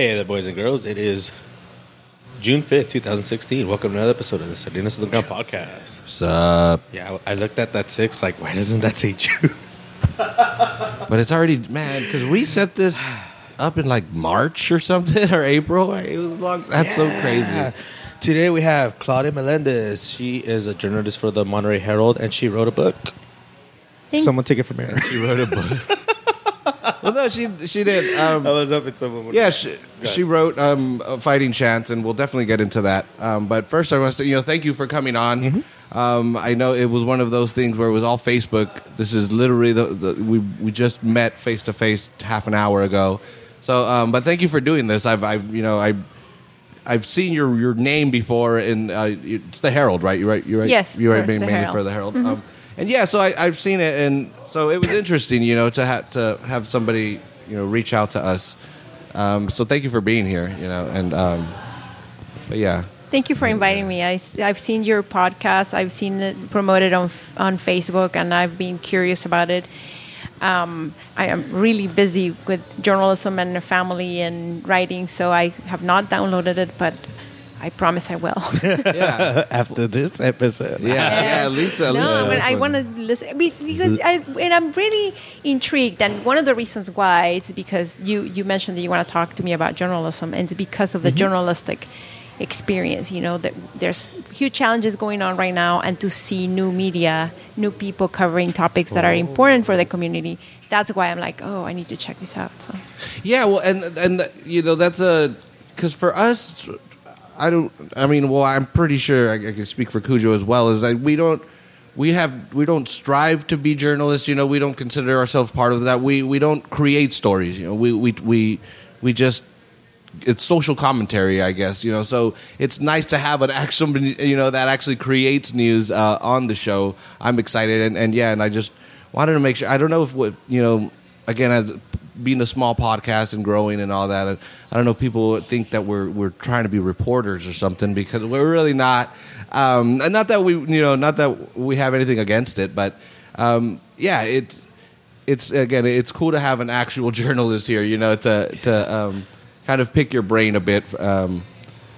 Hey there, boys and girls. It is June 5th, 2016. Welcome to another episode of the Salinas Underground podcast. What's up? Yeah, I I looked at that six, like, why doesn't that say June? But it's already man because we set this up in like March or something or April. It was long. That's so crazy. Today we have Claudia Melendez. She is a journalist for the Monterey Herald, and she wrote a book. Thank- Someone take it from here. She wrote a book. Well, no, she she did. Um, I was up at someone. would- yeah, she, she wrote um, a Fighting Chance, and we'll definitely get into that. Um, but first, I want to you know thank you for coming on. Mm-hmm. Um, I know it was one of those things where it was all Facebook. This is literally the, the we we just met face to face half an hour ago. So, um, but thank you for doing this. I've I've you know I. I've seen your, your name before, and uh, it's the Herald, right? You right, you write, Yes, you write for mainly the Herald. Mm-hmm. for the Herald. Um, and yeah, so I, I've seen it, and so it was interesting, you know, to ha- to have somebody, you know, reach out to us. Um, so thank you for being here, you know, and um, but yeah, Thank you for inviting me. I, have seen your podcast. I've seen it promoted on on Facebook, and I've been curious about it. Um, I am really busy with journalism and family and writing, so I have not downloaded it, but I promise I will. yeah, After this episode. yeah, yeah. At least, at no, least but I want to listen because I and I'm really intrigued. And one of the reasons why it's because you you mentioned that you want to talk to me about journalism, and it's because of the mm-hmm. journalistic experience. You know that there's huge challenges going on right now, and to see new media, new people covering topics that are oh. important for the community. That's why I'm like, oh, I need to check this out. So Yeah, well, and and you know that's a because for us, I don't. I mean, well, I'm pretty sure I, I can speak for Cujo as well. Is that we don't. We have we don't strive to be journalists. You know, we don't consider ourselves part of that. We we don't create stories. You know, we we we we just it's social commentary, I guess. You know, so it's nice to have an actual, you know, that actually creates news uh, on the show. I'm excited, and, and yeah, and I just wanted to make sure. I don't know if what you know, again, as being a small podcast and growing and all that. I don't know if people think that we're we're trying to be reporters or something because we're really not. Um, and not that we, you know, not that we have anything against it, but um, yeah, it's it's again, it's cool to have an actual journalist here, you know, to to um, kind of pick your brain a bit. Um,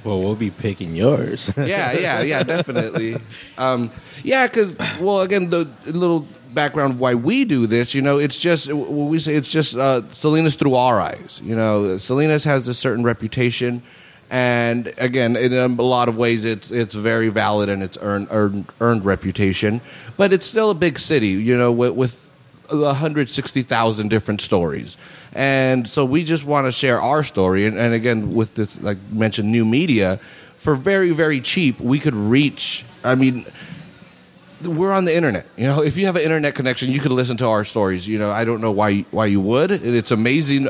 Well, we'll be picking yours. yeah, yeah, yeah, definitely. Um, yeah, because well, again, the little background of why we do this, you know, it's just we say. It's just uh, Salinas through our eyes. You know, Salinas has a certain reputation, and again, in a lot of ways, it's it's very valid and it's earned earned, earned reputation. But it's still a big city, you know, with. with 160,000 different stories. And so we just want to share our story. And, and again, with this, like mentioned, new media, for very, very cheap, we could reach, I mean, we're on the internet. You know, if you have an internet connection, you could listen to our stories. You know, I don't know why why you would. It's amazing.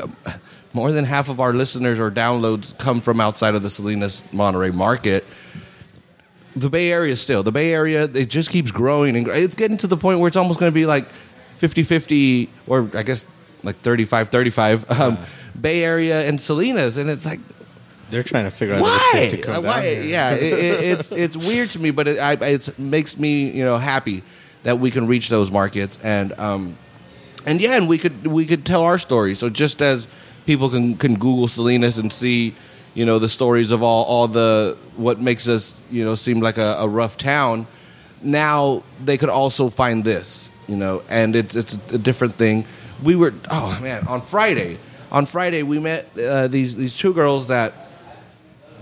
More than half of our listeners or downloads come from outside of the Salinas Monterey market. The Bay Area still. The Bay Area it just keeps growing and it's getting to the point where it's almost going to be like 50-50 or I guess like 35-35 um, Bay Area and Salinas and it's like They're trying to figure out what why? to come down why? Yeah, it, it, it's it's weird to me, but it I, it makes me you know happy that we can reach those markets and um and yeah, and we could we could tell our story. So just as people can can Google Salinas and see you know the stories of all all the what makes us you know seem like a, a rough town, now they could also find this you know, and it's it's a different thing. We were oh man on Friday. On Friday, we met uh, these these two girls that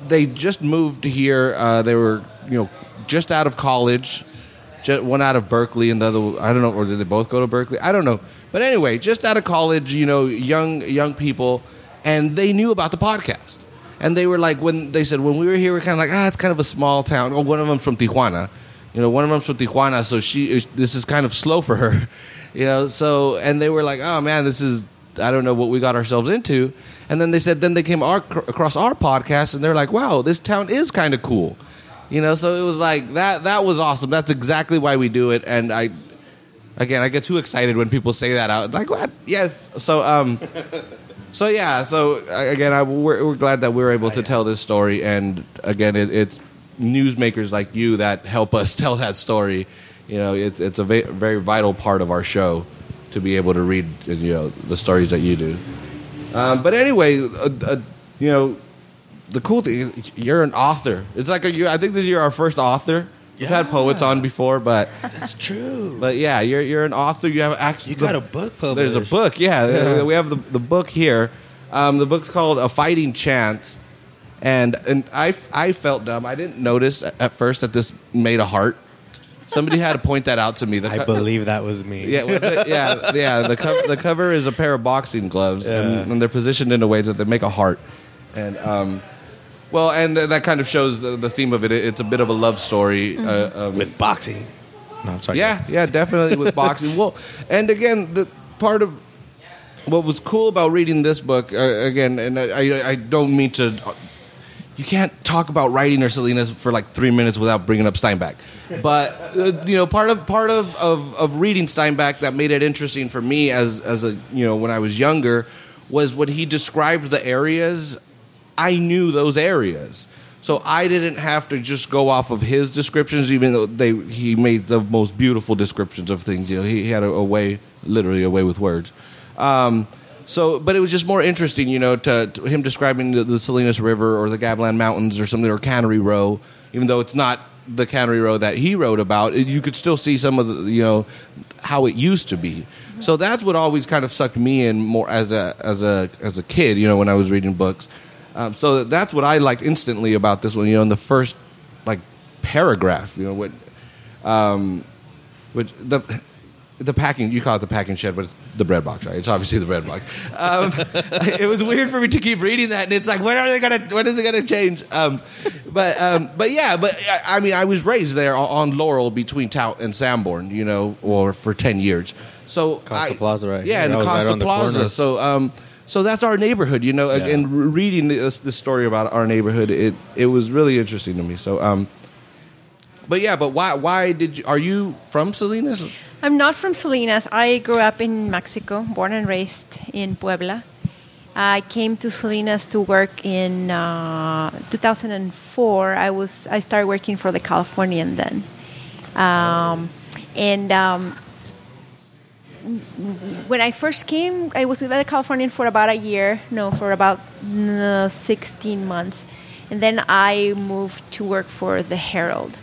they just moved here. Uh, they were, you know, just out of college. Just one out of Berkeley, and the other, I don't know, or did they both go to Berkeley? I don't know. But anyway, just out of college, you know, young young people, and they knew about the podcast. And they were like, when they said when we were here, we are kind of like, ah, it's kind of a small town. Oh, one of them from Tijuana, you know, one of them's from Tijuana, so she this is kind of slow for her, you know. So and they were like, oh man, this is I don't know what we got ourselves into. And then they said, then they came our, across our podcast, and they're like, wow, this town is kind of cool, you know. So it was like that. That was awesome. That's exactly why we do it. And I, again, I get too excited when people say that out. Like, what? Yes. So, um, so yeah. So uh, again, I, we're, we're glad that we're able to tell this story. And again, it, it's newsmakers like you that help us tell that story. You know, it's it's a va- very vital part of our show to be able to read you know the stories that you do. Um, but anyway, uh, uh, you know, the cool thing is you're an author. It's like a, you I think this is you're our first author. We've had poets on before, but That's true. but yeah, you're you're an author. You have actually you got a book published. There's a book, yeah. Yeah. We have the, the book here. Um, the book's called A Fighting Chance. And and I, I felt dumb. I didn't notice at first that this made a heart. Somebody had to point that out to me. The I co- believe that was me. Yeah, was it? yeah, yeah. The cover, the cover is a pair of boxing gloves, Yeah. and, and they're positioned in a way that they make a heart. And um, well, and that kind of shows the, the theme of it. It's a bit of a love story. Uh, um, With boxing. No, I'm sorry. yeah, yeah, definitely with boxing. Well, and again, the part of what was cool about reading this book uh, again, and I, I, I don't mean to. You can't talk about writing or Salinas for like three minutes without bringing up Steinbeck. But uh, you know, part of part of, of, of reading Steinbeck that made it interesting for me as as a you know when I was younger was when he described the areas. I knew those areas. So I didn't have to just go off of his descriptions, even though they he made the most beautiful descriptions of things. You know, he had a, a way, literally a way with words. Um, so, but it was just more interesting, you know, to, to him describing the, the Salinas River or the Gabilan Mountains or something or Cannery Row, even though it's not the Cannery Row that he wrote about. You could still see some of the, you know, how it used to be. So that's what always kind of sucked me in more as a as a as a kid, you know, when I was reading books. Um, so that's what I liked instantly about this one. You know, in the first like paragraph, you know what, um, which the the packing you call it the packing shed, but it's the bread box, right? It's obviously the bread box. Um, it was weird for me to keep reading that, and it's like, when are they gonna? When is it gonna change? Um, but um, but yeah, but I, I mean, I was raised there on, Laurel between Towt and Sanborn, you know, or for ten years. So Costa I- Plaza, right? Yeah, and right Costa the Plaza. So um, so that's our neighborhood, you know. Yeah. And reading this, this story about our neighborhood, it it was really interesting to me. So um, but yeah, but why why did you? Are you from Salinas? I'm not from Salinas. I grew up in Mexico, born and raised in Puebla. I came to Salinas to work in uh, 2004. I was I started working for the Californian then, um, and um, when I first came, I was with the Californian for about a year. No, for about uh, 16 months, and then I moved to work for the Herald.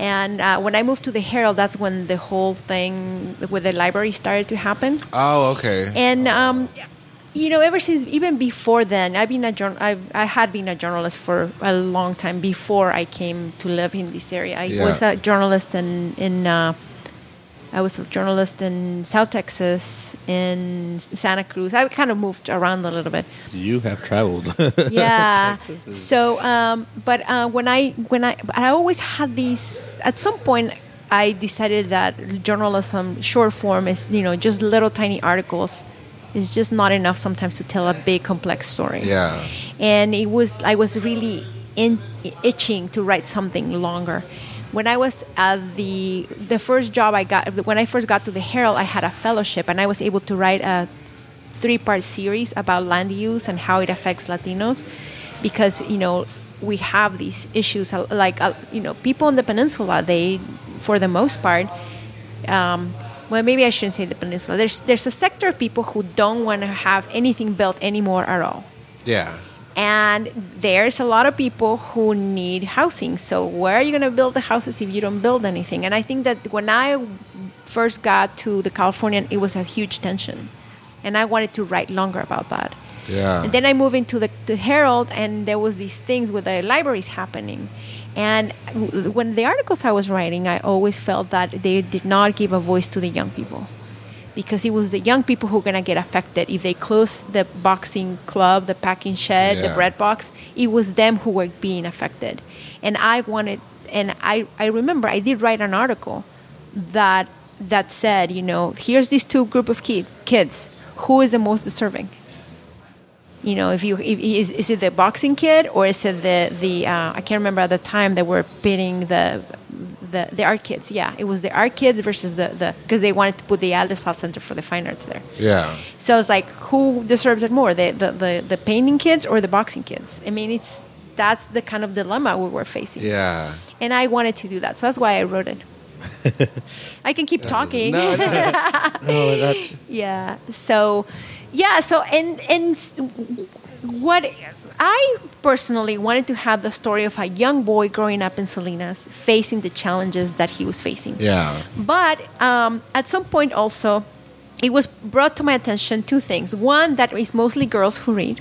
And uh, when I moved to the Herald, that's when the whole thing with the library started to happen. Oh, okay. And um, you know, ever since even before then, I've been a jour- I've, I had been a journalist for a long time before I came to live in this area. I Yeah. was a journalist in in uh, I was a journalist in South Texas, in Santa Cruz. I kind of moved around a little bit. You have traveled. Yeah. So, um, but uh, when I when I I always had these. At some point, I decided that journalism, short form, is you know just little tiny articles, is just not enough sometimes to tell a big complex story. Yeah. And it was I was really in, itching to write something longer. When I was at the the first job I got when I first got to the Herald, I had a fellowship and I was able to write a three part series about land use and how it affects Latinos because you know we have these issues uh, like uh, you know people in the peninsula they for the most part um, well maybe I shouldn't say the peninsula there's there's a sector of people who don't want to have anything built anymore at all Yeah. And there's a lot of people who need housing. So where are you going to build the houses if you don't build anything? And i think that when i first got to the californian it was a huge tension. And i wanted to write longer about that. Yeah. and then i moved into the, the herald and there was these things with the libraries happening. And when the articles i was writing i always felt that they did not give a voice to the young people because it was the young people who were going to get affected. If they closed the boxing club the packing shed the bread box it was them who were being affected. And i wanted and i, I remember i did write an article that that said you know here's these two group of kids kids who is the most deserving you know if you if, is, is it the boxing kid or is it the the uh, i can't remember at the time they were pitting the the, the art kids yeah it was the art kids versus the the because they wanted to put the Alisal Center for the Fine Arts there Yeah. so it's like who deserves it more the, the the the painting kids or the boxing kids i mean it's that's the kind of dilemma we were facing Yeah. and i wanted to do that so that's why i wrote it i can keep talking No, no. no, that's yeah so yeah so and and what I personally wanted to have the story of a young boy growing up in Salinas, facing the challenges that he was facing. Yeah. But um, at some point, also, it was brought to my attention two things. One, that is mostly girls who read,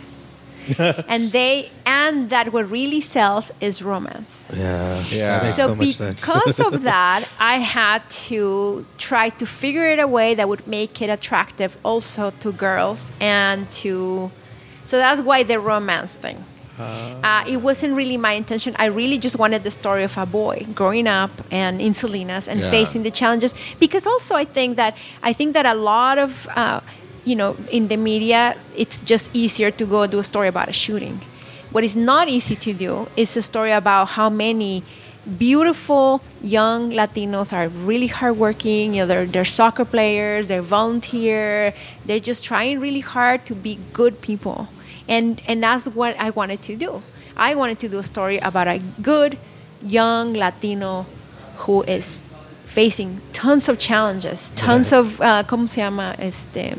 and they and that what really sells is romance. Yeah. Yeah. That makes So, so, much sense. because of that, I had to try to figure it a way that would make it attractive also to girls and to. So that's why the romance thing. Uh, it wasn't really my intention. I really just wanted the story of a boy growing up and in Salinas and Yeah. facing the challenges. Because also, I think that I think that a lot of uh, you know in the media, it's just easier to go do a story about a shooting. What is not easy to do is a story about how many beautiful young Latinos are really hardworking. You know, they're, they're soccer players, they're volunteer, they're just trying really hard to be good people. And, and that's what I wanted to do. I wanted to do a story about a good young Latino who is facing tons of challenges, tons of, uh, ¿cómo se llama? Este,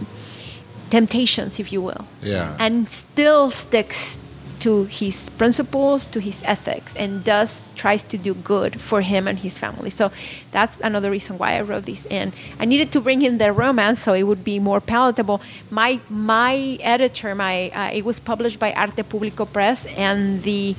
temptations, if you will Yeah. and still sticks to his principles, to his ethics, and does tries to do good for him and his family. So that's another reason why I wrote this in. I needed to bring in the romance so it would be more palatable. My my editor, my uh, it was published by Arte Público Press, and the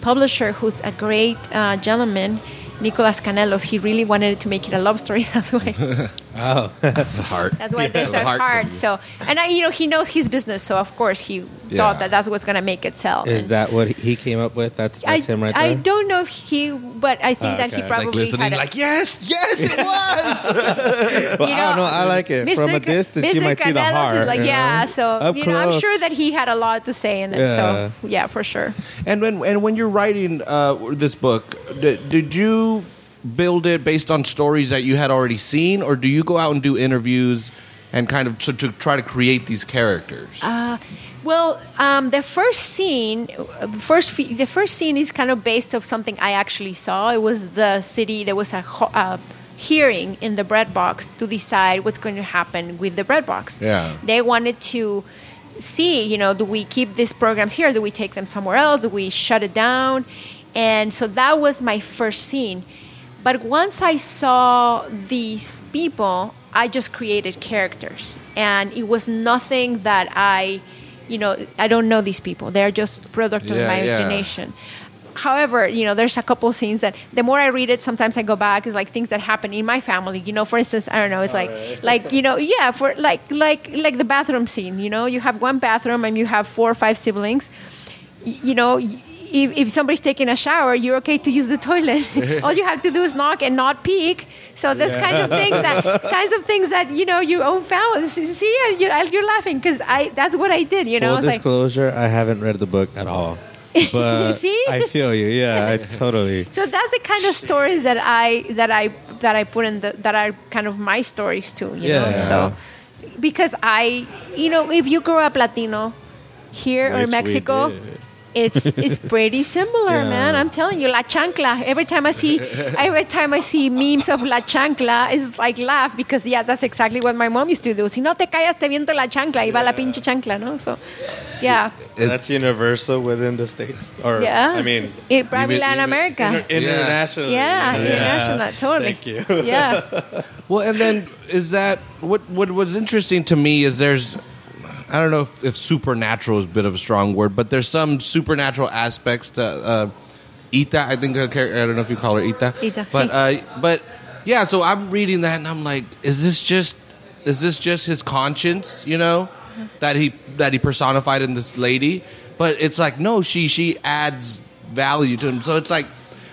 publisher, who's a great uh, gentleman. Nicolas Kanellos, he really wanted to make it a love story. That's why. Oh, That's a heart. That's why there's The a heart heart. So, and I, you know, he knows his business, so of course he Yeah. thought that that's what's going to make it sell. is And that what he came up with? That's, I, him right there. I there. don't know if he, but I think Oh, that he okay. It's probably like listening, had a, like yes, yes, it was. Well, you I don't know, know. I like it. From a Ca- distance, Mr. you might see the heart. Is like, you know? yeah, so Up you know, I'm sure that he had a lot to say in it. Yeah. So yeah, for sure. and when and when you're writing uh, this book, did, did you build it based on stories that you had already seen, or do you go out and do interviews and kind of to, to try to create these characters? Uh, Well, um, the first scene, first fe- the first scene is kind of based of something I actually saw. It was the city. There was a ho- uh, hearing in the bread box to decide what's going to happen with the bread box. Yeah. They wanted to see, you know, do we keep these programs here? Do we take them somewhere else? Do we shut it down? And so that was my first scene. But once I saw these people, I just created characters. And it was nothing that I, you know, I don't know these people. They're just product of Yeah, my yeah. imagination. However, you know, there's a couple of scenes that the more I read it, sometimes I go back. It's like things that happen in my family. You know, for instance, I don't know. It's oh, like, like you know, yeah, for like like like the bathroom scene. You know, you have one bathroom and you have four or five siblings. You know, if, if somebody's taking a shower, you're okay to use the toilet. All you have to do is knock and not peek. So this kind of things that kinds of things that you know your own family. See, you're, uh, you're laughing because I that's what I did. You know, Full it's like disclosure, I haven't read the book at all. But See? I feel you. Yeah, I totally. So that's the kind of stories that I that I that I put in the that are kind of my stories too. You know, Yeah. so because I, you know, if you grow up Latino here or Which we Mexico. Did. It's it's pretty similar, Yeah. man. I'm telling you, La Chancla. Every time I see, every time I see memes of La Chancla, it's like laugh because yeah, that's exactly what my mom used to do. Si no te callas, te viento la chancla. Iba la pinche chancla, no? So, yeah, That's universal within the states, or yeah. I mean, it, probably even- Latin America. inter- internationally. yeah, you know? international, totally. Thank you. Yeah. Well, and then is that what what was interesting to me is there's I don't know if, if supernatural is a bit of a strong word, but there's some supernatural aspects to uh, Ita. I think I don't know if you call her Ita, Ita, but sí. uh, but yeah. So I'm reading that and I'm like, is this just is this just his conscience? You know that he that he personified in this lady, but it's like no, she she adds value to him. So it's like.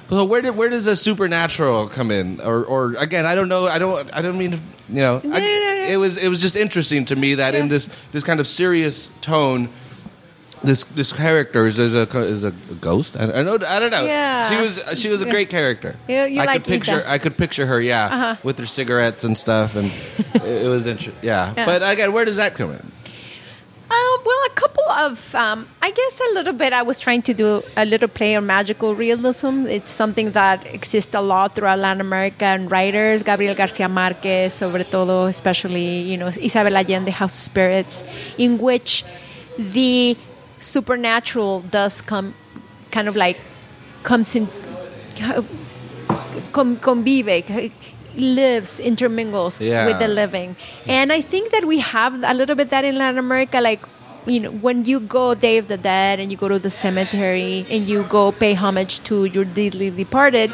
So where did where does the supernatural come in? Or or again, I don't know. I don't I don't mean to, you know. I, no, no. It was it was just interesting to me that in this this kind of serious tone, this this character is, is a is a ghost. I, I know I don't know. Yeah. She was she was a great character. You- you I like could picture Ita. I could picture her. Yeah, Uh-huh. with her cigarettes and stuff, and it, it was interesting. Yeah. Yeah. but again, where does that come in? Uh, well, a couple of, um, I guess a little bit. I was trying to do a little play on magical realism. It's something that exists a lot throughout Latin America and writers, Gabriel Garcia Marquez, sobre todo, especially, you know, Isabel Allende, House of Spirits, in which the supernatural does come, kind of like comes in, com, convive, lives, intermingles Yeah. with the living. And I think that we have a little bit that in Latin America, like you know, when you go Day of the Dead and you go to the cemetery and you go pay homage to your dearly departed,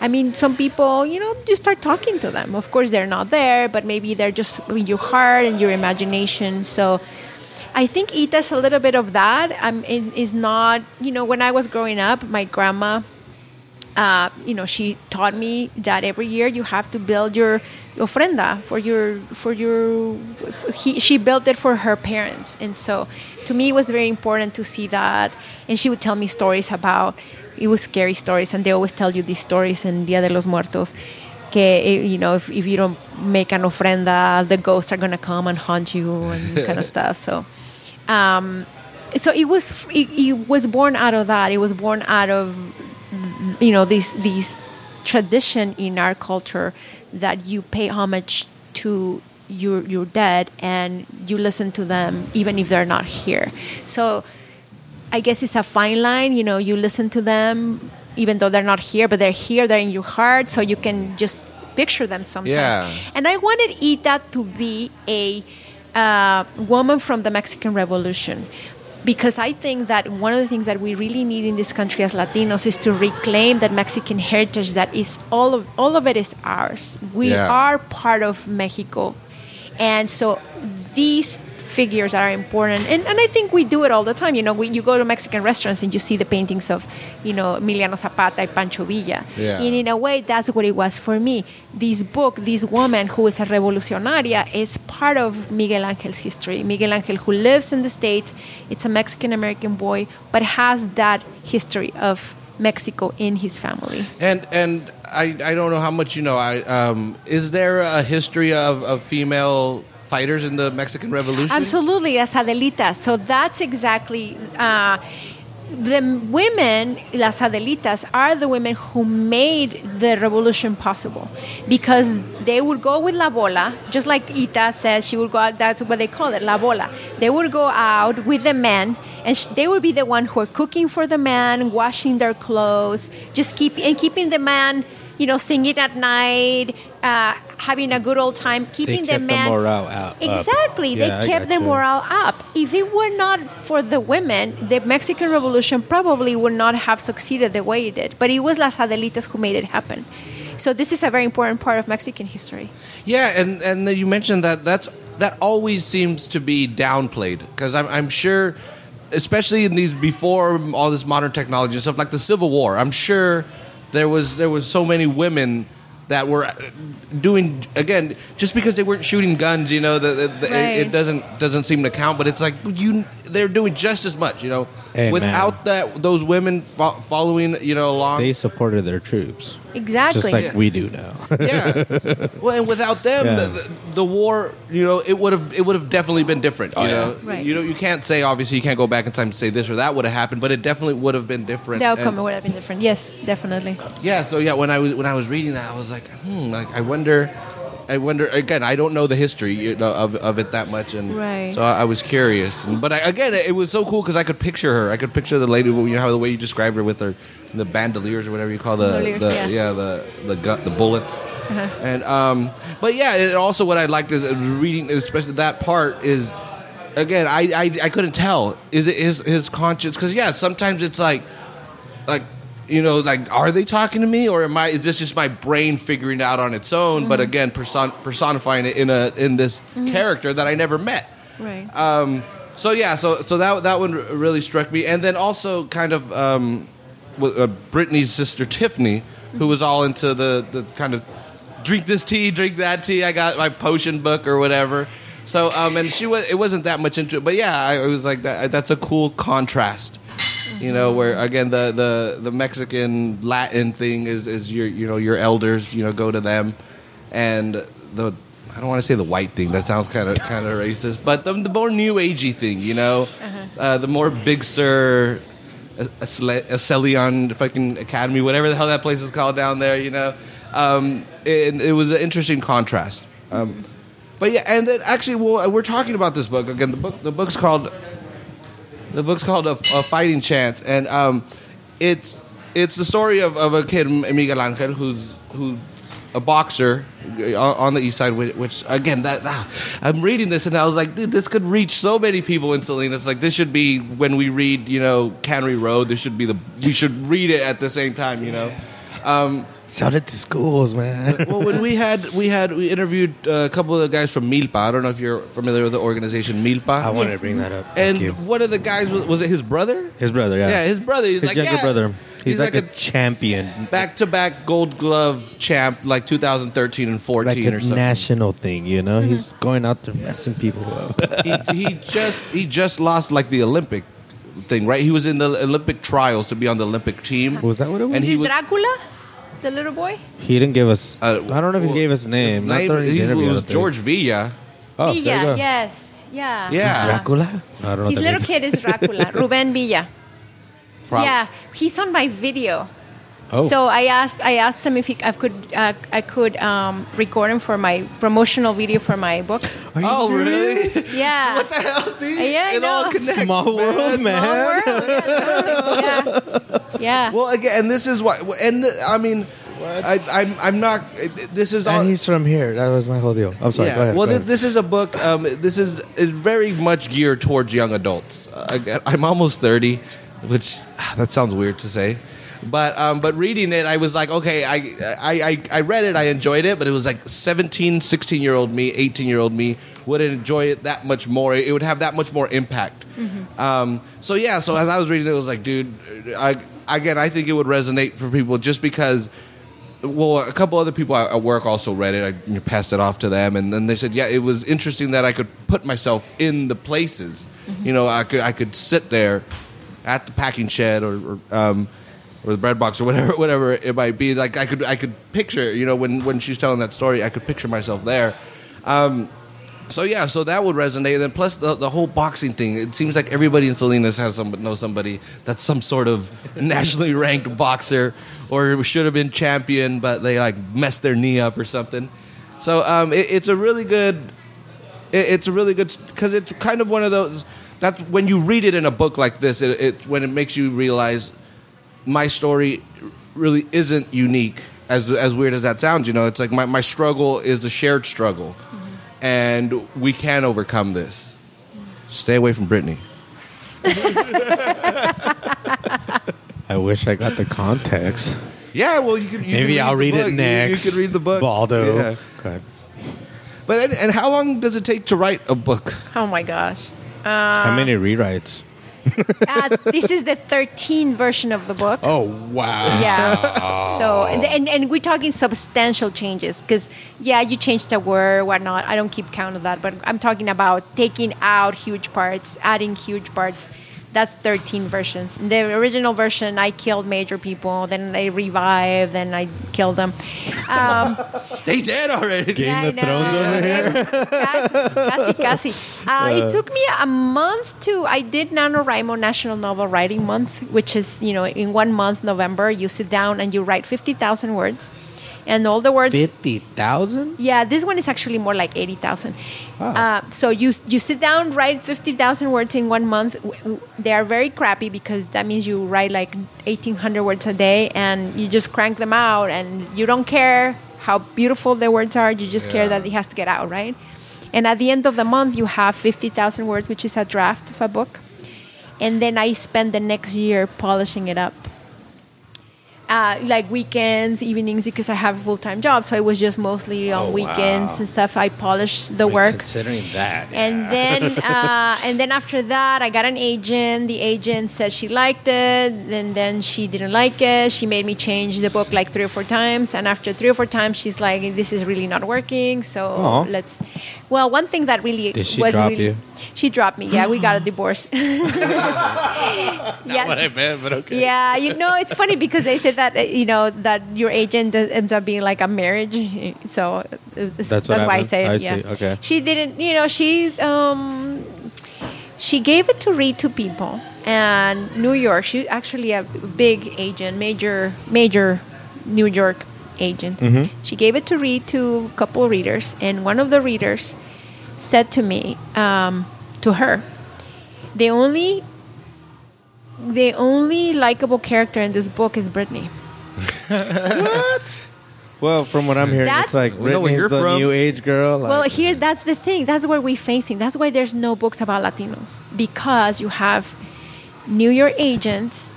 I mean, some people, you know, you start talking to them. Of course, they're not there, but maybe they're just in your heart and your imagination. So I think it Ita's a little bit of that. Um, it is not, you know, when I was growing up, my grandma uh, you know, she taught me that every year you have to build your ofrenda for your for your. He, she built it for her parents, and so to me it was very important to see that. And she would tell me stories about. It was scary stories, and they always tell you these stories in Dia de los Muertos. Que eh, you know, if, if you don't make an ofrenda, the ghosts are gonna come and haunt you and kind of stuff. So. Um, so it was it, it was born out of that. It was born out of you know this these tradition in our culture that you pay homage to your your dead and you listen to them even if they're not here. So I guess it's a fine line. You know, you listen to them even though they're not here, but they're here. They're in your heart, so you can just picture them sometimes. Yeah. And I wanted Ita to be a uh, woman from the Mexican Revolution. Because I think that one of the things that we really need in this country as Latinos is to reclaim that Mexican heritage that is all of all of it is ours. We Yeah. are part of Mexico, and so these figures that are important. And, and I think we do it all the time. You know, we, you go to Mexican restaurants and you see the paintings of, you know, Emiliano Zapata and Pancho Villa. Yeah. And in a way, that's what it was for me. This book, this woman who is a revolucionaria, is part of Miguel Angel's history. Miguel Angel, who lives in the States, it's a Mexican American boy, but has that history of Mexico in his family. And and I, I don't know how much you know. I um, is there a history of, of female fighters in the Mexican Revolution? Absolutely, las Adelitas. So that's exactly. Uh, the women, las Adelitas, are the women who made the revolution possible because they would go with La Bola, just like Ita says, she would go out, that's what they call it, La Bola. They would go out with the men and they would be the one who are cooking for the man, washing their clothes, just keep and keeping the man, you know, singing at night, uh, having a good old time, keeping kept the the morale out- Exactly, Yeah, they kept the gotcha. morale up. If it were not for the women, the Mexican Revolution probably would not have succeeded the way it did. But it was las Adelitas who made it happen. So this is a very important part of Mexican history. Yeah, and and then you mentioned that that's that always seems to be downplayed because I'm I'm sure, especially in these before all this modern technology and stuff like the Civil War. I'm sure there was there was so many women that were uh, doing again just because they weren't shooting guns. You know, the, the, the- Right. it, it doesn't doesn't seem to count. But it's like you they're doing just as much. You know, Amen. without that those women fo- following you know along. They supported their troops, Exactly. just like we do now. Yeah. well, and without them, Yeah. the, the, the war, you know, it would have it would have definitely been different. You Oh, yeah. know, Right. you know, you can't say obviously you can't go back in time to say this or that would have happened, but it definitely would have been different. the outcome And- would have been different. Yes, definitely. yeah. So yeah, when I was when I was reading that, I was like, hmm, like I wonder. I wonder again. I don't know the history you know, of, of it that much, and Right. so I, I was curious. And, but I, again, it was so cool because I could picture her. I could picture the lady. You know how the way you described her with her the bandoliers or whatever you call the, Bandoliers, the yeah. the the gun, the bullets. Uh-huh. And um, but yeah, and also what I liked is reading, especially that part is again, I I, I couldn't tell is it his his conscience because yeah, sometimes it's like like you know like are they talking to me or am I is this just my brain figuring it out on its own? But again, person, personifying it in a in this character that I never met. Right. Um, so yeah, so so that that one really struck me, and then also kind of um, uh, Brittany's sister Tiffany, who was all into the the kind of drink this tea, drink that tea. I got my potion book or whatever. So um, and she was it wasn't that much into it, but yeah, I, it was like that. That's a cool contrast. You know, where again the, the, the Mexican Latin thing is, is your you know your elders you know go to them, and the I don't want to say the white thing that sounds kind of kind of racist, but the, the more new agey thing, you know, uh, the more Big Sur, Esalen fucking Academy, whatever the hell that place is called down there, you know, um, it, it was an interesting contrast. Um, but yeah, and actually, well, we're talking about this book again. The book the book's called The book's called A, a Fighting Chance, and um, it's it's the story of, of a kid Miguel Angel who's who's a boxer uh, on, on the east side. Which, which again, that ah, I'm reading this and I was like, dude, this could reach so many people in Salinas. Like this should be when we read, you know, Cannery Row. This should be the we should read it at the same time, you know. Um, Sell it to schools, man. well, when we had we had we interviewed uh, a couple of the guys from Milpa. I don't know if you're familiar with the organization Milpa. I wanted to bring that up. Thank and you. one of the guys was, was it his brother? His brother, yeah. Yeah, his brother. He's his like younger yeah. brother. He's, like, a, a champion. back to back Gold Glove champ, like 2013 and 14 Like a or something. national thing, you know. He's going out there messing people up. he, he just he just lost like the Olympic thing, right? He was in the Olympic trials to be on the Olympic team. Was that what it was? And he it was- Dracula, the little boy? he didn't give us. Uh, I don't know if he well, gave us a name. Not name during the he interview, I was don't think. George Villa. Oh, there you Villa, yes, yeah. Yeah. Dracula. I don't know. His that little means. kid is Dracula, Ruben Villa. Prob- Yeah, he's on my video. Oh, So I asked, I asked him if he, I could, uh, I could um, record him for my promotional video for my book. Are you Oh, serious? really? Yeah. What the hell? See, Yeah, I it all know. connects. Small world, man. Small world, yeah. yeah. yeah. Well, again, and this is what, and the, I mean, I, I'm, I'm not. This is all. And he's from here. That was my whole deal. I'm sorry. yeah. Go ahead. well, go ahead. this is a book. Um, this is, is very much geared towards young adults. Uh, again, I'm almost thirty, which ah, that sounds weird to say, but um, but reading it, I was like, okay, I, I I read it, I enjoyed it, but it was like 17, 16 year old me, 18 year old me would enjoy it that much more. It would have that much more impact. Um, so yeah, so as I was reading it, it was like, dude, I, again, I think it would resonate for people just because well, a couple other people at work also read it. I passed it off to them, and then they said, "Yeah, it was interesting that I could put myself in the places. You know, I could I could sit there at the packing shed or, or um, or the bread box or whatever whatever it might be. Like I could I could picture. You know, when when she's telling that story, I could picture myself there. Um, so yeah, so that would resonate, and plus the the whole boxing thing. It seems like everybody in Salinas has some knows somebody that's some sort of nationally ranked boxer or should have been champion, but they like messed their knee up or something. So um, it, it's a really good. It, it's a really good because it's kind of one of those. That's when you read it in a book like this. It, it when it makes you realize my story really isn't unique. As as weird as that sounds, you know, it's like my, my struggle is a shared struggle, mm-hmm. and we can overcome this. Stay away from Brittany. I wish I got the context. Yeah, well, you can. You Maybe can I'll read book. it next. You, can read the book, Baldo. Yeah. Okay. But and, and how long does it take to write a book? Oh my gosh. How many um, rewrites? Uh, this is the 13 version of the book. Oh wow! Yeah. So and, and and we're talking substantial changes because yeah, you changed a word, whatnot. I don't keep count of that, but I'm talking about taking out huge parts, adding huge parts. That's 13 versions. The original version, I killed major people, then I revived, then I killed them. Um, Stay dead already. Game yeah, of Thrones over here. Casi, casi, casi. Uh, it took me a month to. I did NaNoWriMo National Novel Writing Month, which is, you know, in one month, November, you sit down and you write 50,000 words. And all the words. Fifty thousand. Yeah, this one is actually more like 80,000. Wow. Uh, so you you sit down, write 50,000 words in one month. They are very crappy because that means you write like 1,800 words a day and you just crank them out and you don't care how beautiful the words are. You just care that it has to get out, right? And at the end of the month, you have 50,000 words, which is a draft of a book. And then I spend the next year polishing it up uh, like weekends, evenings, because I have a full time job. So it was just mostly on Oh, weekends wow. and stuff. I polished the work. Considering that, And then, uh, and then after that, I got an agent. The agent said she liked it, and then she didn't like it. She made me change the book like three or four times. And after three or four times, she's like, "This is really not working." So Aw. let's. Well, one thing that really Did she was drop really, you? She dropped me. Yeah, we got a divorce. yes. what I meant, but okay. Yeah, you know, it's funny because they said that uh, you know that your agent ends up being like a marriage. So uh, that's, That's why I happened? say it. I yeah. see, okay. She didn't. You know, she um, she gave it to read to people, and New York. She actually a big agent, major major New York agent. Mhm. She gave it to read to a couple readers, and one of the readers said to me, um, to her, the only the only likable character in this book is Brittany. What? Well, from what I'm hearing, That's- it's like We know you're the from. new age girl. Like, Well, here that's the thing. That's what we're facing. That's why there's no books about Latinos because you have New York agents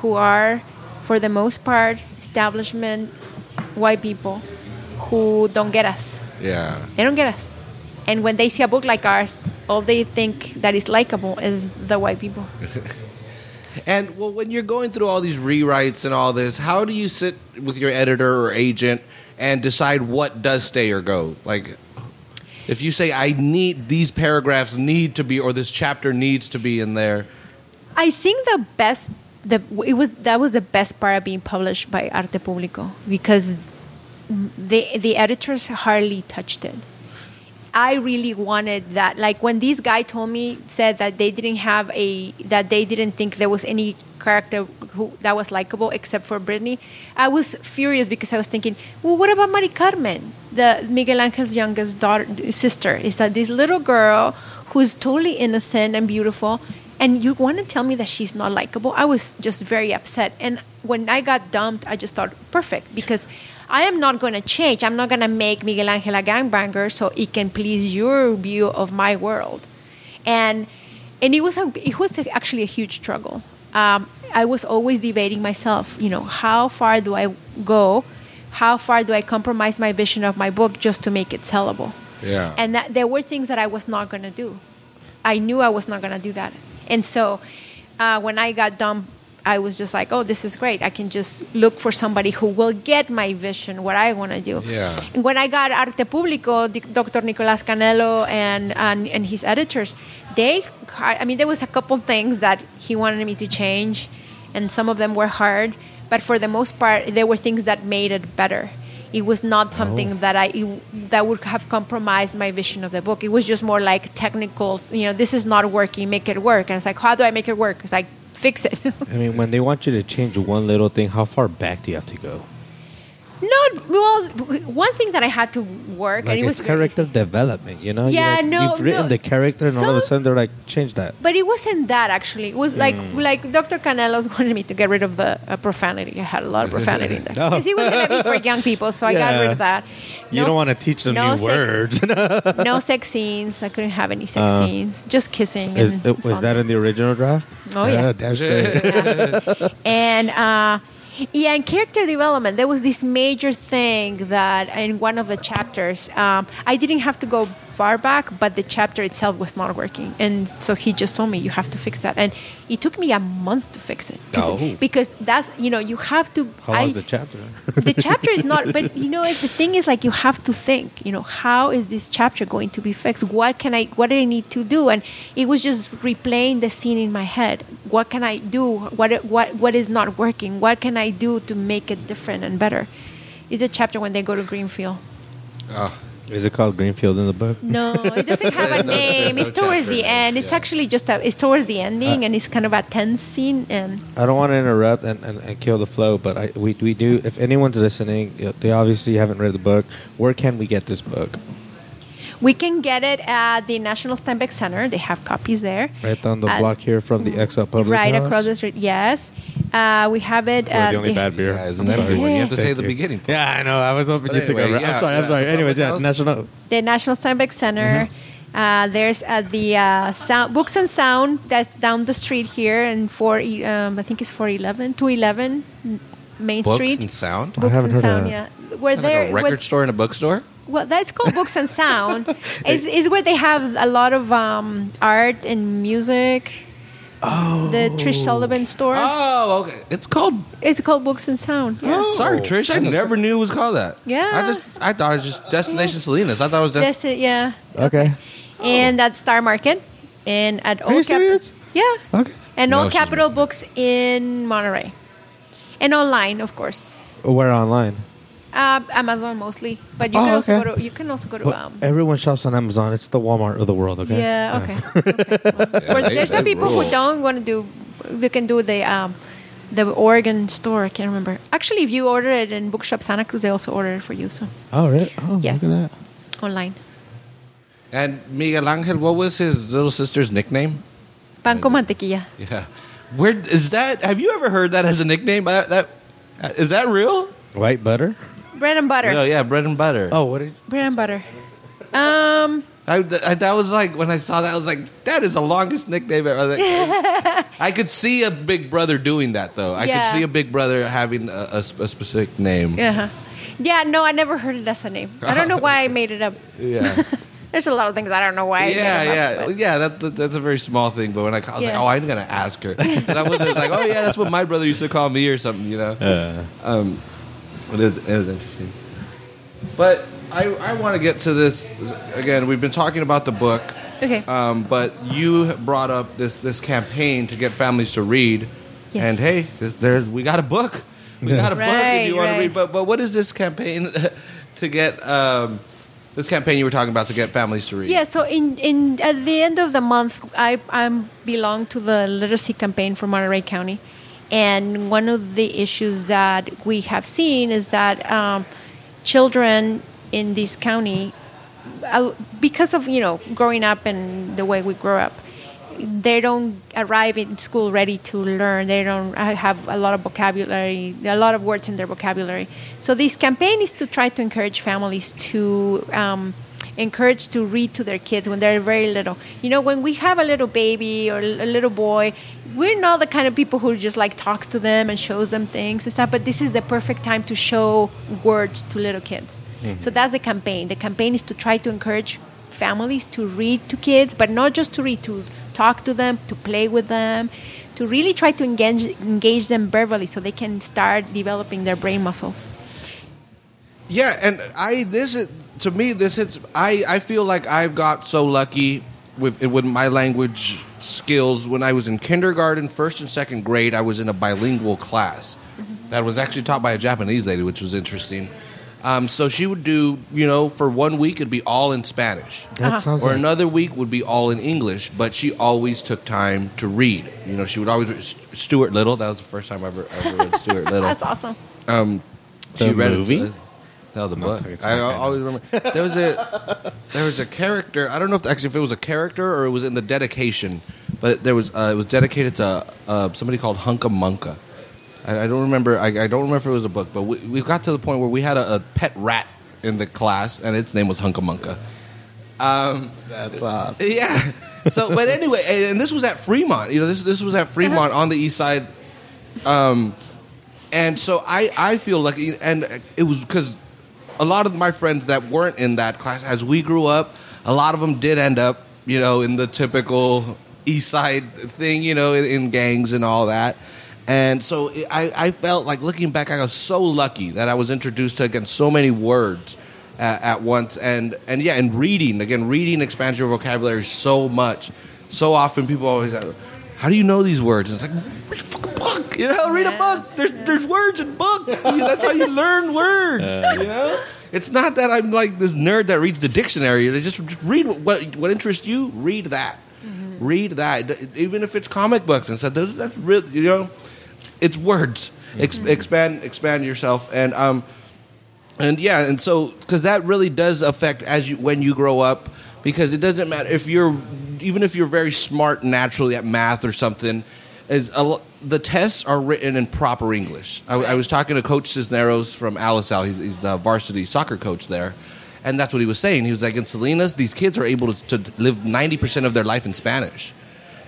who are, for the most part, establishment white people who don't get us. Yeah. They don't get us. And when they see a book like ours, all they think that is likable is the white people. And well, when you're going through all these rewrites and all this, how do you sit with your editor or agent and decide what does stay or go? Like, if you say I need these paragraphs need to be, or this chapter needs to be in there. I think the best the it was that was the best part of being published by Arte Público because the the editors hardly touched it. I really wanted that. Like when this guy told me said that they didn't have a that they didn't think there was any character who that was likable except for Brittany. I was furious because I was thinking, well, what about Mari Carmen, the Miguel Angel's youngest daughter sister? Is that this little girl who's totally innocent and beautiful, and you want to tell me that she's not likable? I was just very upset. And when I got dumped, I just thought perfect because. I am not going to change. I'm not going to make Miguel Angel a gangbanger so it can please your view of my world. And and it was a, it was actually a huge struggle. Um, I was always debating myself. You know, how far do I go? How far do I compromise my vision of my book just to make it sellable? Yeah. And that there were things that I was not going to do. I knew I was not going to do that. And so uh, when I got dumped, I was just like, oh, this is great. I can just look for somebody who will get my vision, what I want to do. Yeah. And when I got Arte Público, Dr. Nicolas Kanellos and, and, and his editors, they, I mean, there was a couple things that he wanted me to change, and some of them were hard. But for the most part, there were things that made it better. It was not something oh. that I that would have compromised my vision of the book. It was just more like technical. You know, this is not working. Make it work. And it's like, how do I make it work? It's like, fix it. I mean, when they want you to change one little thing, how far back do you have to go? No, well, one thing that I had to work, Like and it was very character development, you know? Yeah, like, no, You've written no. the character, and all of a sudden they're like, change that. But it wasn't that actually. It was like Hmm. like Dr. Kanellos wanted me to get rid of the uh, profanity. I had a lot of profanity in there because it was going to be for young people, so I got rid of that. You don't want to teach them no new sex- words. no sex scenes. I couldn't have any sex Uh, scenes. Just kissing. Is, was that in the original draft? Oh, yeah. that's great. and uh, yeah, in character development, there was this major thing that in one of the chapters, um, I didn't have to go far back, but the chapter itself was not working, and so he just told me you have to fix that, and it took me a month to fix it. Oh. because that's you know you have to. How I- is the chapter? the chapter is not but you know the thing is like you have to think you know how is this chapter going to be fixed? What can i what do i need to do? And it was just replaying the scene in my head. What can i do? What what what is not working? What can i do to make it different and better? It's a chapter when they go to greenfield. Oh, Is it called Greenfield in the book? no it doesn't have a There's no- name it's no towards the name, end it's yeah. actually just a it's towards the ending Uh, and it's kind of a tense scene and I don't want to interrupt and, and, and kill the flow, but I, we, we do. If anyone's listening, they obviously haven't read the book. Where can we get this book? we can get it at the national steinbeck center they have copies there Right down the Uh, block here from the Exo Public right House? across the street. Yes, uh, we have it. We're at the only the- bad beer. yeah, it's I'm an empty sorry. one. You have to Thank say the you. beginning. Yeah, I know. I was hoping But you took anyway, over. yeah, I'm sorry. I'm yeah, sorry. the Anyways, public yeah, house. national. the National Steinbeck Center. Mm-hmm. Uh, there's at the uh, sound, Books and Sound that's down the street here, and four um, I think it's four eleven, two eleven Main Books Street. and sound. I Books haven't and heard of Sound, that. yeah. Where Like there, a record where- store and a bookstore. well, that's called Books and Sound. is is where they have a lot of um, art and music. Oh, the Trish oh. Sullivan store. Oh, okay. It's called. It's called Books and Sound. Yeah. Oh. Sorry, oh, Trish. I never knew it was called that. Yeah. I just I thought it was just Destination Salinas. I thought it was. Des- That's it. Yeah. Okay. and at Star Market, and at Are Old Cap- serious? Yeah, Okay. and No, Old she's Capital Books in Monterey, and online, of course. Where online? Uh, Amazon mostly, but you Oh, can also okay. go to you can also go to Well, um. everyone shops on Amazon. It's the Walmart of the world. Okay. Yeah. Okay. okay. Well, for- there's some people rule. who don't want to do. They can do the um, the Oregon store. I can't remember. Actually, if you order it in Bookshop Santa Cruz, they also order it for you. So Oh, really? Oh, Yes. look at that. online. and Miguel Angel, what was his little sister's nickname? Pan con mantequilla. Yeah. Where is that? Have you ever heard that as a nickname? That uh, is that real? White butter. Bread and butter. No, yeah, bread and butter. Oh, what did? Bread and butter. Um, I, I- that was like when I saw that, I was like, that is the longest nickname ever. I, like- I could see a big brother doing that though. I Yeah. could see a big brother having a, a sp- a specific name. yeah. Yeah, no, I never heard it as a name. I don't know why I made it up. Yeah, There's a lot of things I don't know why. I made yeah, them up, yeah, but- yeah. That, that- that's a very small thing. But when I, I was like, oh, I'm gonna ask her. 'Cause I was like, oh yeah, that's what my brother used to call me or something. You know. Uh, Um, it is, it is interesting. But I, I want to get to this again. We've been talking about the book, Okay. um, but you brought up this this campaign to get families to read. Yes. And hey, this, there we got a book. We got a book, if you Right, want to read. But but what is this campaign to get? Um, this campaign you were talking about to get families to read. Yeah, so in, in at the end of the month, I I belong to the literacy campaign for Monterey County, and one of the issues that we have seen is that um, children in this county, uh, because of you know growing up and the way we grow up, they don't arrive in school ready to learn. They don't uh, have a lot of vocabulary, a lot of words in their vocabulary. So this campaign is to try to encourage families to um, encourage to read to their kids when they're very little. You know, when we have a little baby or a little boy, we're not the kind of people who just like talks to them and shows them things and stuff. But this is the perfect time to show words to little kids. Mm-hmm. So that's the campaign. The campaign is to try to encourage families to read to kids, but not just to read, to talk to them, to play with them, to really try to engage, engage them verbally so they can start developing their brain muscles. Yeah, and I this is to me this is I I feel like I've got so lucky with with my language skills when I was in kindergarten, first and second grade. I was in a bilingual class that was actually taught by a Japanese lady, which was interesting. Um, so she would do, you know, for one week it'd be all in Spanish, that sounds or like another week would be all in English. But she always took time to read. You know, she would always read Stuart Little. That was the first time I ever ever read Stuart Little. That's awesome. Um, The she read movie? It, no, the No, book. it's I okay. always remember there was a there was a character. I don't know if actually if it was a character or it was in the dedication, but there was uh, it was dedicated to uh, somebody called Hunca Munca. I, I don't remember. I, I don't remember if it was a book, but we, we got to the point where we had a, a pet rat in the class, and its name was Hunca Munca. Um, that's awesome. yeah. So, but anyway, and, and this was at Fremont. You know, this this was at Fremont on the east side. Um, and so I I feel like, and it was because a lot of my friends that weren't in that class, as we grew up, a lot of them did end up, you know, in the typical east side thing, you know, in, in gangs and all that. And so I, I felt like looking back, I was so lucky that I was introduced to again so many words at, once, and and yeah, and reading again, reading expands your vocabulary so much. So often people always, ask, how do you know these words? And it's like book, you know, read a book. There's there's words in books. That's how you learn words. you know, it's not that I'm like this nerd that reads the dictionary. It's just, just read what, what what interests you. Read that. Read that, even if it's comic books and stuff. That's, that's real. You know, it's words. Ex- expand expand yourself and um and yeah and so because that really does affect as you when you grow up because it doesn't matter if you're even if you're very smart naturally at math or something is a, lo- the tests are written in proper english I, I was talking to coach cisneros from alisal he's, he's the varsity soccer coach there and that's what he was saying he was like in salinas these kids are able to, to live 90% of their life in spanish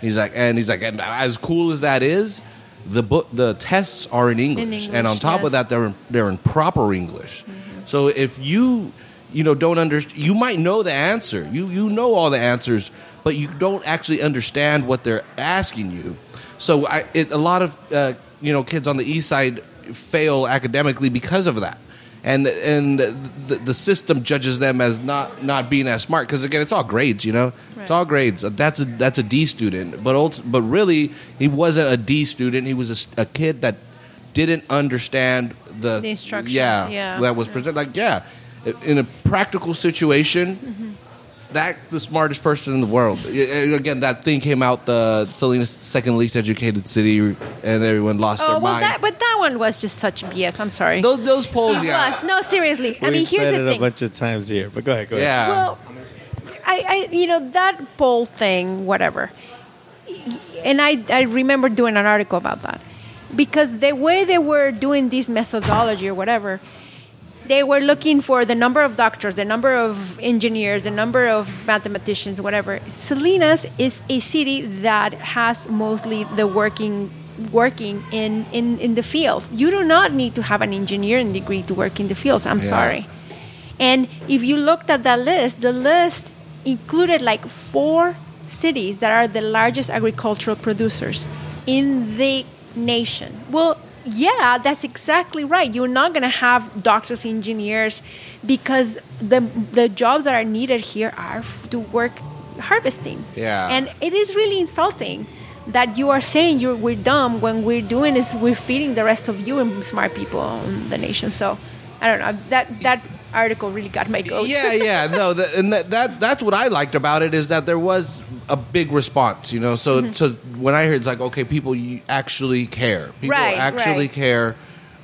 He's like, and he's like, and as cool as that is, the book, the tests are in English, English, and on top yes. of that, they're in, they're in proper English. Mm-hmm. So if you, you know, don't understand, you might know the answer. You you know all the answers, but you don't actually understand what they're asking you. So I, it, a lot of uh, you know kids on the east side fail academically because of that. And and the, the system judges them as not, not being as smart because again it's all grades you know it's all grades that's a that's a D student but ult- but really he wasn't a D student he was a kid that didn't understand the, The instructions, yeah, yeah. that was presented like yeah in a practical situation Mm-hmm. That's the smartest person in the world I- I- again that thing came out the Salinas second least educated city and everyone lost Oh their well, mind that but that one was just such BS. I'm sorry. those, those polls yeah. No, seriously. I We've mean, here's said the it thing. a bunch of times here, but go ahead. Go ahead. yeah Well, I, I, you know, that poll thing, whatever. and I, I remember doing an article about that because the way they were doing this methodology or whatever they were looking for the number of doctors the number of engineers the number of mathematicians whatever salinas is a city that has mostly the working working in, in, in the fields you do not need to have an engineering degree to work in the fields i'm Yeah. sorry and if you looked at that list, the list included like four cities that are the largest agricultural producers in the nation. Well, yeah, that's exactly right. You're not going to have doctors, engineers, because the the jobs that are needed here are f- to work harvesting. Yeah. and it is really insulting that you are saying you're we're dumb when we're doing is we're feeding the rest of you and smart people in the nation. So I don't know that that article really got my goat. yeah, yeah, no, that, and that, that that's what I liked about it is that there was a big response, you know. So, Mm-hmm. so when I heard it's like, okay, people actually care, people Right, actually right. care,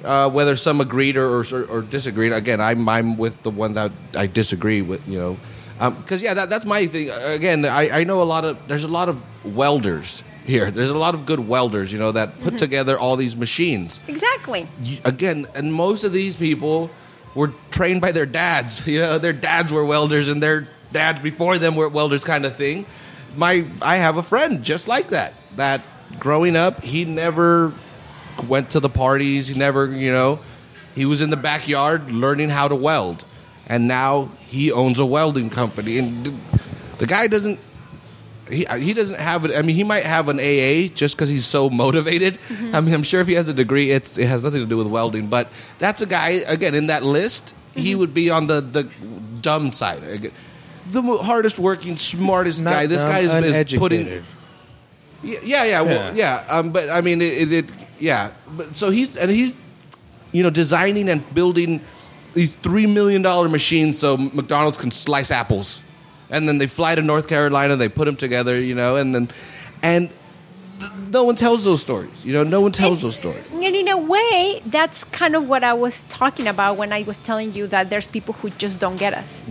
uh, whether some agreed or, or or disagreed. Again, I'm I'm with the one that I disagree with, you know, because yeah, that, that's my thing. Again, I, I know a lot of there's a lot of welders here. There's a lot of good welders, you know, that Mm-hmm. put together all these machines exactly. you- again, and most of these people were trained by their dads. You know, their dads were welders, and their dads before them were welders, kind of thing. My, I have a friend just like that. That growing up, he never went to the parties. He never, you know, he was in the backyard learning how to weld, and now he owns a welding company. And the, guy doesn't he uh, he doesn't have it. I mean, he might have an AA just because he's so motivated. Mm-hmm. I mean, I'm sure if he has a degree, it's, it has nothing to do with welding. But that's a guy again in that list. He mm-hmm. would be on the the dumb side. The hardest working, smartest Not guy. This dumb, guy is, is putting. uneducated. Yeah, yeah, yeah. Well, yeah. Um, but I mean, it, it, it. Yeah. But so he's and he's, you know, designing and building these three million dollar machines so McDonald's can slice apples, and then they fly to North Carolina, they put them together, you know, and then, and th- no one tells those stories. You know, no one tells those stories. And in a way, that's kind of what I was talking about when I was telling you that there's people who just don't get us.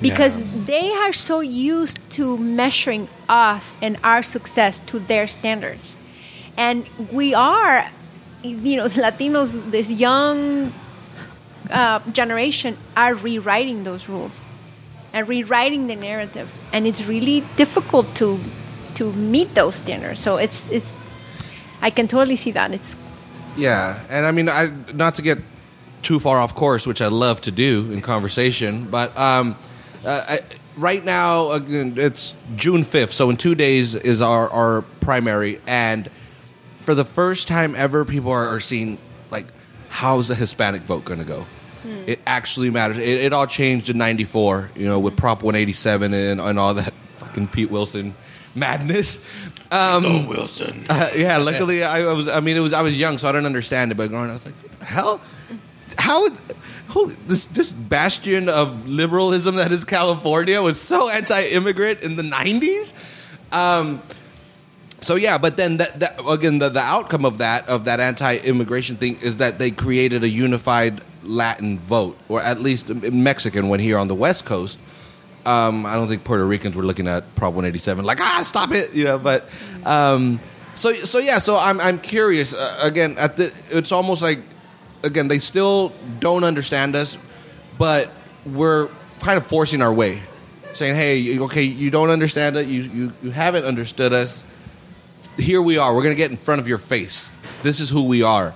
Because they are so used to measuring us and our success to their standards. And we are, you know, Latinos, this young uh, generation, are rewriting those rules and rewriting the narrative. And it's really difficult to to meet those standards. So it's it's I can totally see that. It's Yeah, and I mean, I not to get too far off course, which I love to do in conversation, but um, uh, I, right now again, it's June fifth, so in two days is our our primary, and for the first time ever, people are, are seeing like how's the Hispanic vote going to go. It actually matters. It, it all changed in '94, you know, with Prop 187 and, and all that fucking Pete Wilson madness. Um, Wilson. uh, yeah, luckily I, I was. I mean, it was. I was young, so I don't understand it. But growing up, I was like, what the hell, how? Holy, this this bastion of liberalism that is California was so anti-immigrant in the '90s. Um, so yeah, but then that, that again, the, the outcome of that of that anti-immigration thing is that they created a unified Latin vote, or at least Mexican when here on the West Coast. Um, I don't think Puerto Ricans were looking at Prop 187 like ah stop it, you know. But um, so so yeah, so I'm I'm curious uh, again. At the it's almost like again they still don't understand us, but we're kind of forcing our way, saying hey okay you don't understand it you you, you haven't understood us. Here we are. We're gonna get in front of your face. This is who we are.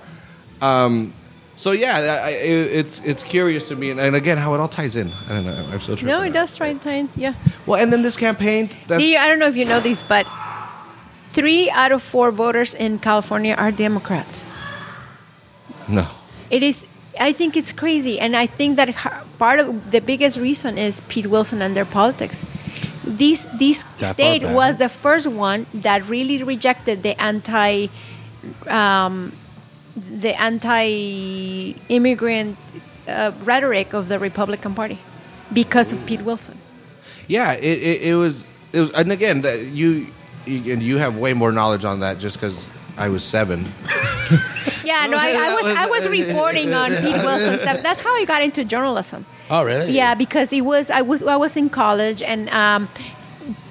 Um, so yeah, I, I, it's it's curious to me, and, and again, how it all ties in. I don't know. I'm so no, it does try time. Yeah. Well, and then this campaign. That, Do I don't know if you know this, but three out of four voters in California are Democrats. no. It is. I think it's crazy, and I think that part of the biggest reason is Pete Wilson and their politics. This this far state was the first one that really rejected the anti, um, the anti-immigrant uh, rhetoric of the Republican Party because of Pete Wilson. Yeah, it, it, it was. It was, and again, that you, you and you have way more knowledge on that just because I was seven. Yeah, no, I, I was I was reporting on Pete Wilson stuff. That's how I got into journalism. Oh, really? Yeah, because it was I was I was in college and um,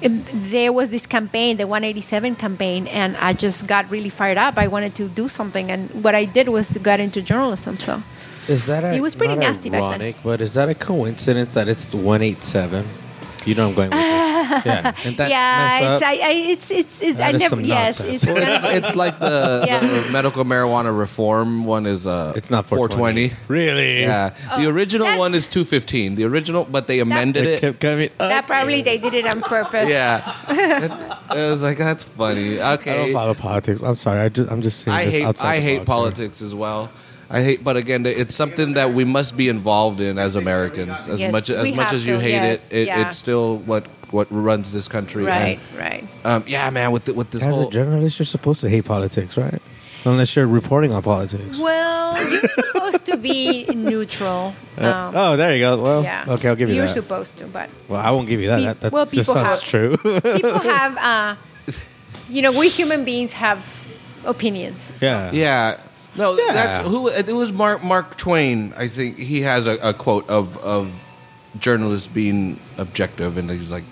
there was this campaign, the 187 campaign, and I just got really fired up. I wanted to do something, and what I did was got into journalism. So Is that a, It was pretty nasty back then. But is that a coincidence that it's 187? You know I'm going with this. Yeah. And that yeah, it's? I, I it's it's it, That I is never some yes, it's Well, it's, it's like the, Yeah. the medical marijuana reform one is uh It's not 420. Really? Yeah, the Oh, original that- one is 215. The original, but they amended They it. kept coming that probably they did it on purpose. Yeah, it, it was like that's funny. Okay. I don't follow politics. I'm sorry. I just I'm just saying I this hate outside I the hate box here. politics as well. I hate, but again, it's something that we must be involved in as Americans. As Yes, much as much as you to, hate yes, it, it yeah. it's still what what runs this country. Right, And, right. um, yeah, man. With the, with this As whole a journalist, you're supposed to hate politics, right? Unless you're reporting on politics. Well, you're supposed to be neutral. Uh, Um, oh, there you go. Well, yeah. okay, I'll give you You're that. supposed to, but well, I won't give you that. Pe- that that well, just people sounds have- true. people have, uh, you know, we human beings have opinions. yeah. Yeah. No, Yeah. that's who it was Mark Mark Twain, I think he has a, a quote of of journalists being objective and he's like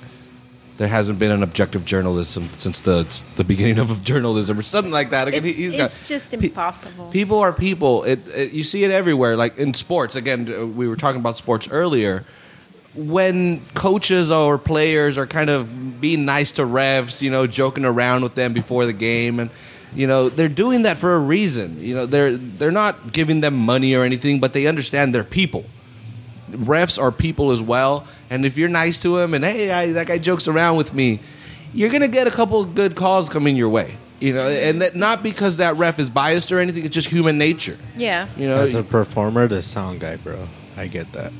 there hasn't been an objective journalism since the the beginning of journalism or something like that. Again, It's, he- he's got- it's just pe- impossible. People are people. It, it, you see it everywhere. Like in sports. Again, uh, we were talking about sports earlier. When coaches or players are kind of being nice to refs, you know, joking around with them before the game, and you know they're doing that for a reason. You know, they're they're not giving them money or anything, but they understand they're people. Refs are people as well, and if you're nice to them and hey, I, that guy jokes around with me, you're gonna get a couple of good calls coming your way. You know, and that not because that ref is biased or anything. It's just human nature. yeah. You know, As a performer, the sound guy, bro. I get that.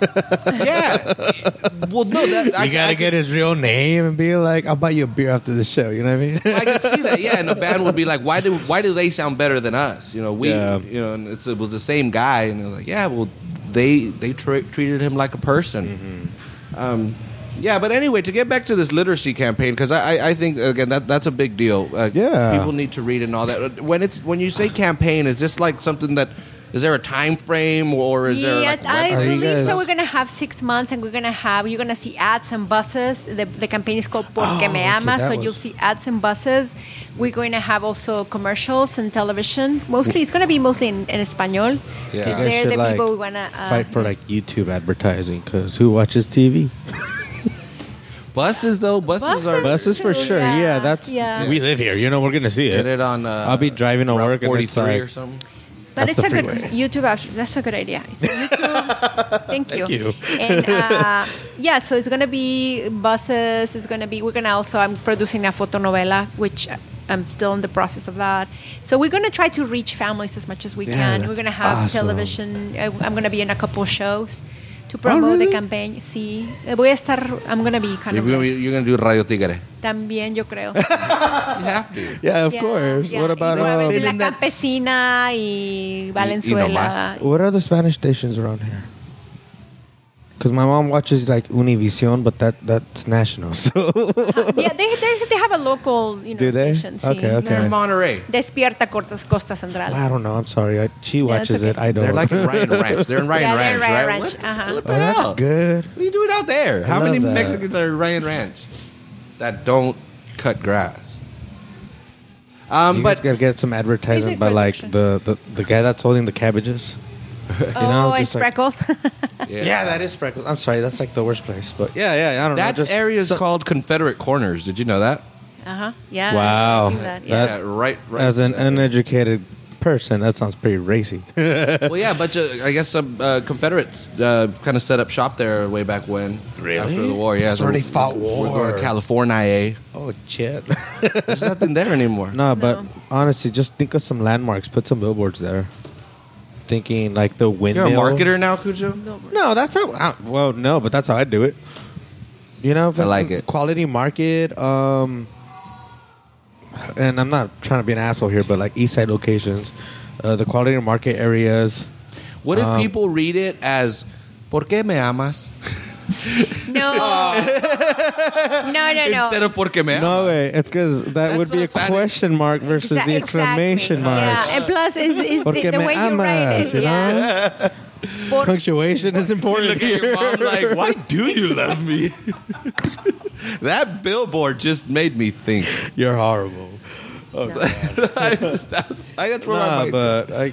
yeah. Well, no, that I, you gotta I get could, his real name and be like, "I'll buy you a beer after the show." You know what I mean? I could see that. Yeah, and the band would be like, "Why do why do they sound better than us?" You know, we, Yeah. you know, and it's, it was the same guy, and they're like, "Yeah, well, they they tra- treated him like a person." Mm-hmm. Um, yeah, but anyway, to get back to this literacy campaign, because I, I, I think again that that's a big deal. Uh, Yeah. people need to read and all that. When it's when you say campaign, is this like something that is there a time frame or is there yeah, like a I website? Believe so. We're gonna have six months, and we're gonna have you're gonna see ads and buses. The, the campaign is called Porque Oh, Me okay, Amas, so was- you'll see ads and buses. We're going to have also commercials and television. Mostly, it's gonna be mostly in, in Espanol. Yeah. You guys They're the like, people we wanna uh, fight for like YouTube advertising because who watches TV? buses though? Buses, Buses? are Buses for sure. yeah, Yeah, that's yeah. we live here. You know, we're gonna see get it. it on. Uh, I'll be driving to work and 43 like- or something. But That's it's a good. YouTube. Actually, that's a good idea. It's YouTube. Thank you. Thank you. And uh, yeah, so it's gonna be buses. It's gonna be. We're gonna also. I'm producing a fotonovela, which I'm still in the process of that. So we're gonna try to reach families as much as we Yeah, can. We're gonna have awesome. television. I- I'm gonna be in a couple shows to promote the really? campaign. Sí, Eh, voy a estar. I'm gonna be kind You're of. you're gonna do Radio Tigre. también yo creo. You have to. Yeah, of Yeah, course. yeah. What about Y um, La Campesina y Valenzuela. nomás. what are the Spanish stations around here? Because my mom watches like Univision, but that that's national. So yeah, they, they they have a local, you know, Do they? station. sí. Okay, okay. They're in Monterey. Despierta Cortas Costa Central. I don't know. I'm sorry. I, she Yeah, watches it. I don't. They're like in Ryan Ranch. They're in Ryan Yeah, Ranch, in Ryan right? Ranch, What, uh-huh. what the oh, that's good. What are you doing out there? I How many that. Mexicans are in Ryan Ranch that don't cut grass? Um, you but guys gotta get some advertising Music by like the, the the guy that's holding the cabbages. oh, know, it's just like- Freckles. yeah, that is Spreckels. I'm sorry, that's like the worst place. But yeah, yeah, I don't that know. just area is so- called Confederate Corners. Did you know that? uh huh. Yeah. Wow. I've that, yeah. That- yeah, right. right As an uneducated person, that sounds pretty racy. well, yeah, but uh, I guess some uh, Confederates uh, kind of set up shop there way back when. Really? After the war, yeah. That's where they fought We're going to California. eh? oh shit. There's nothing there anymore. no, but No. honestly, just think of some landmarks. Put some billboards there. Thinking like the You're windmill. a marketer now, Cujo? Billboard. No, that's how. uh, well, no, but that's how I do it. You know, I like it. Quality market. Um, and I'm not trying to be an asshole here, but like East Side locations, uh, the quality market areas. What if Um, people read it as "Por qué me amas"? No. no, no, no. Instead of porque me No amas. way. It's because that That's would be a Spanish. question mark versus Exa- the exactly. exclamation mark. Yeah, and plus, is, is the, the me way you write it. you yeah. Por- Punctuation is important Look at your here. mom like, why do you love me? that billboard just made me think. You're horrible. Oh, I just, that's, I, that's where my Nah, mind- but I,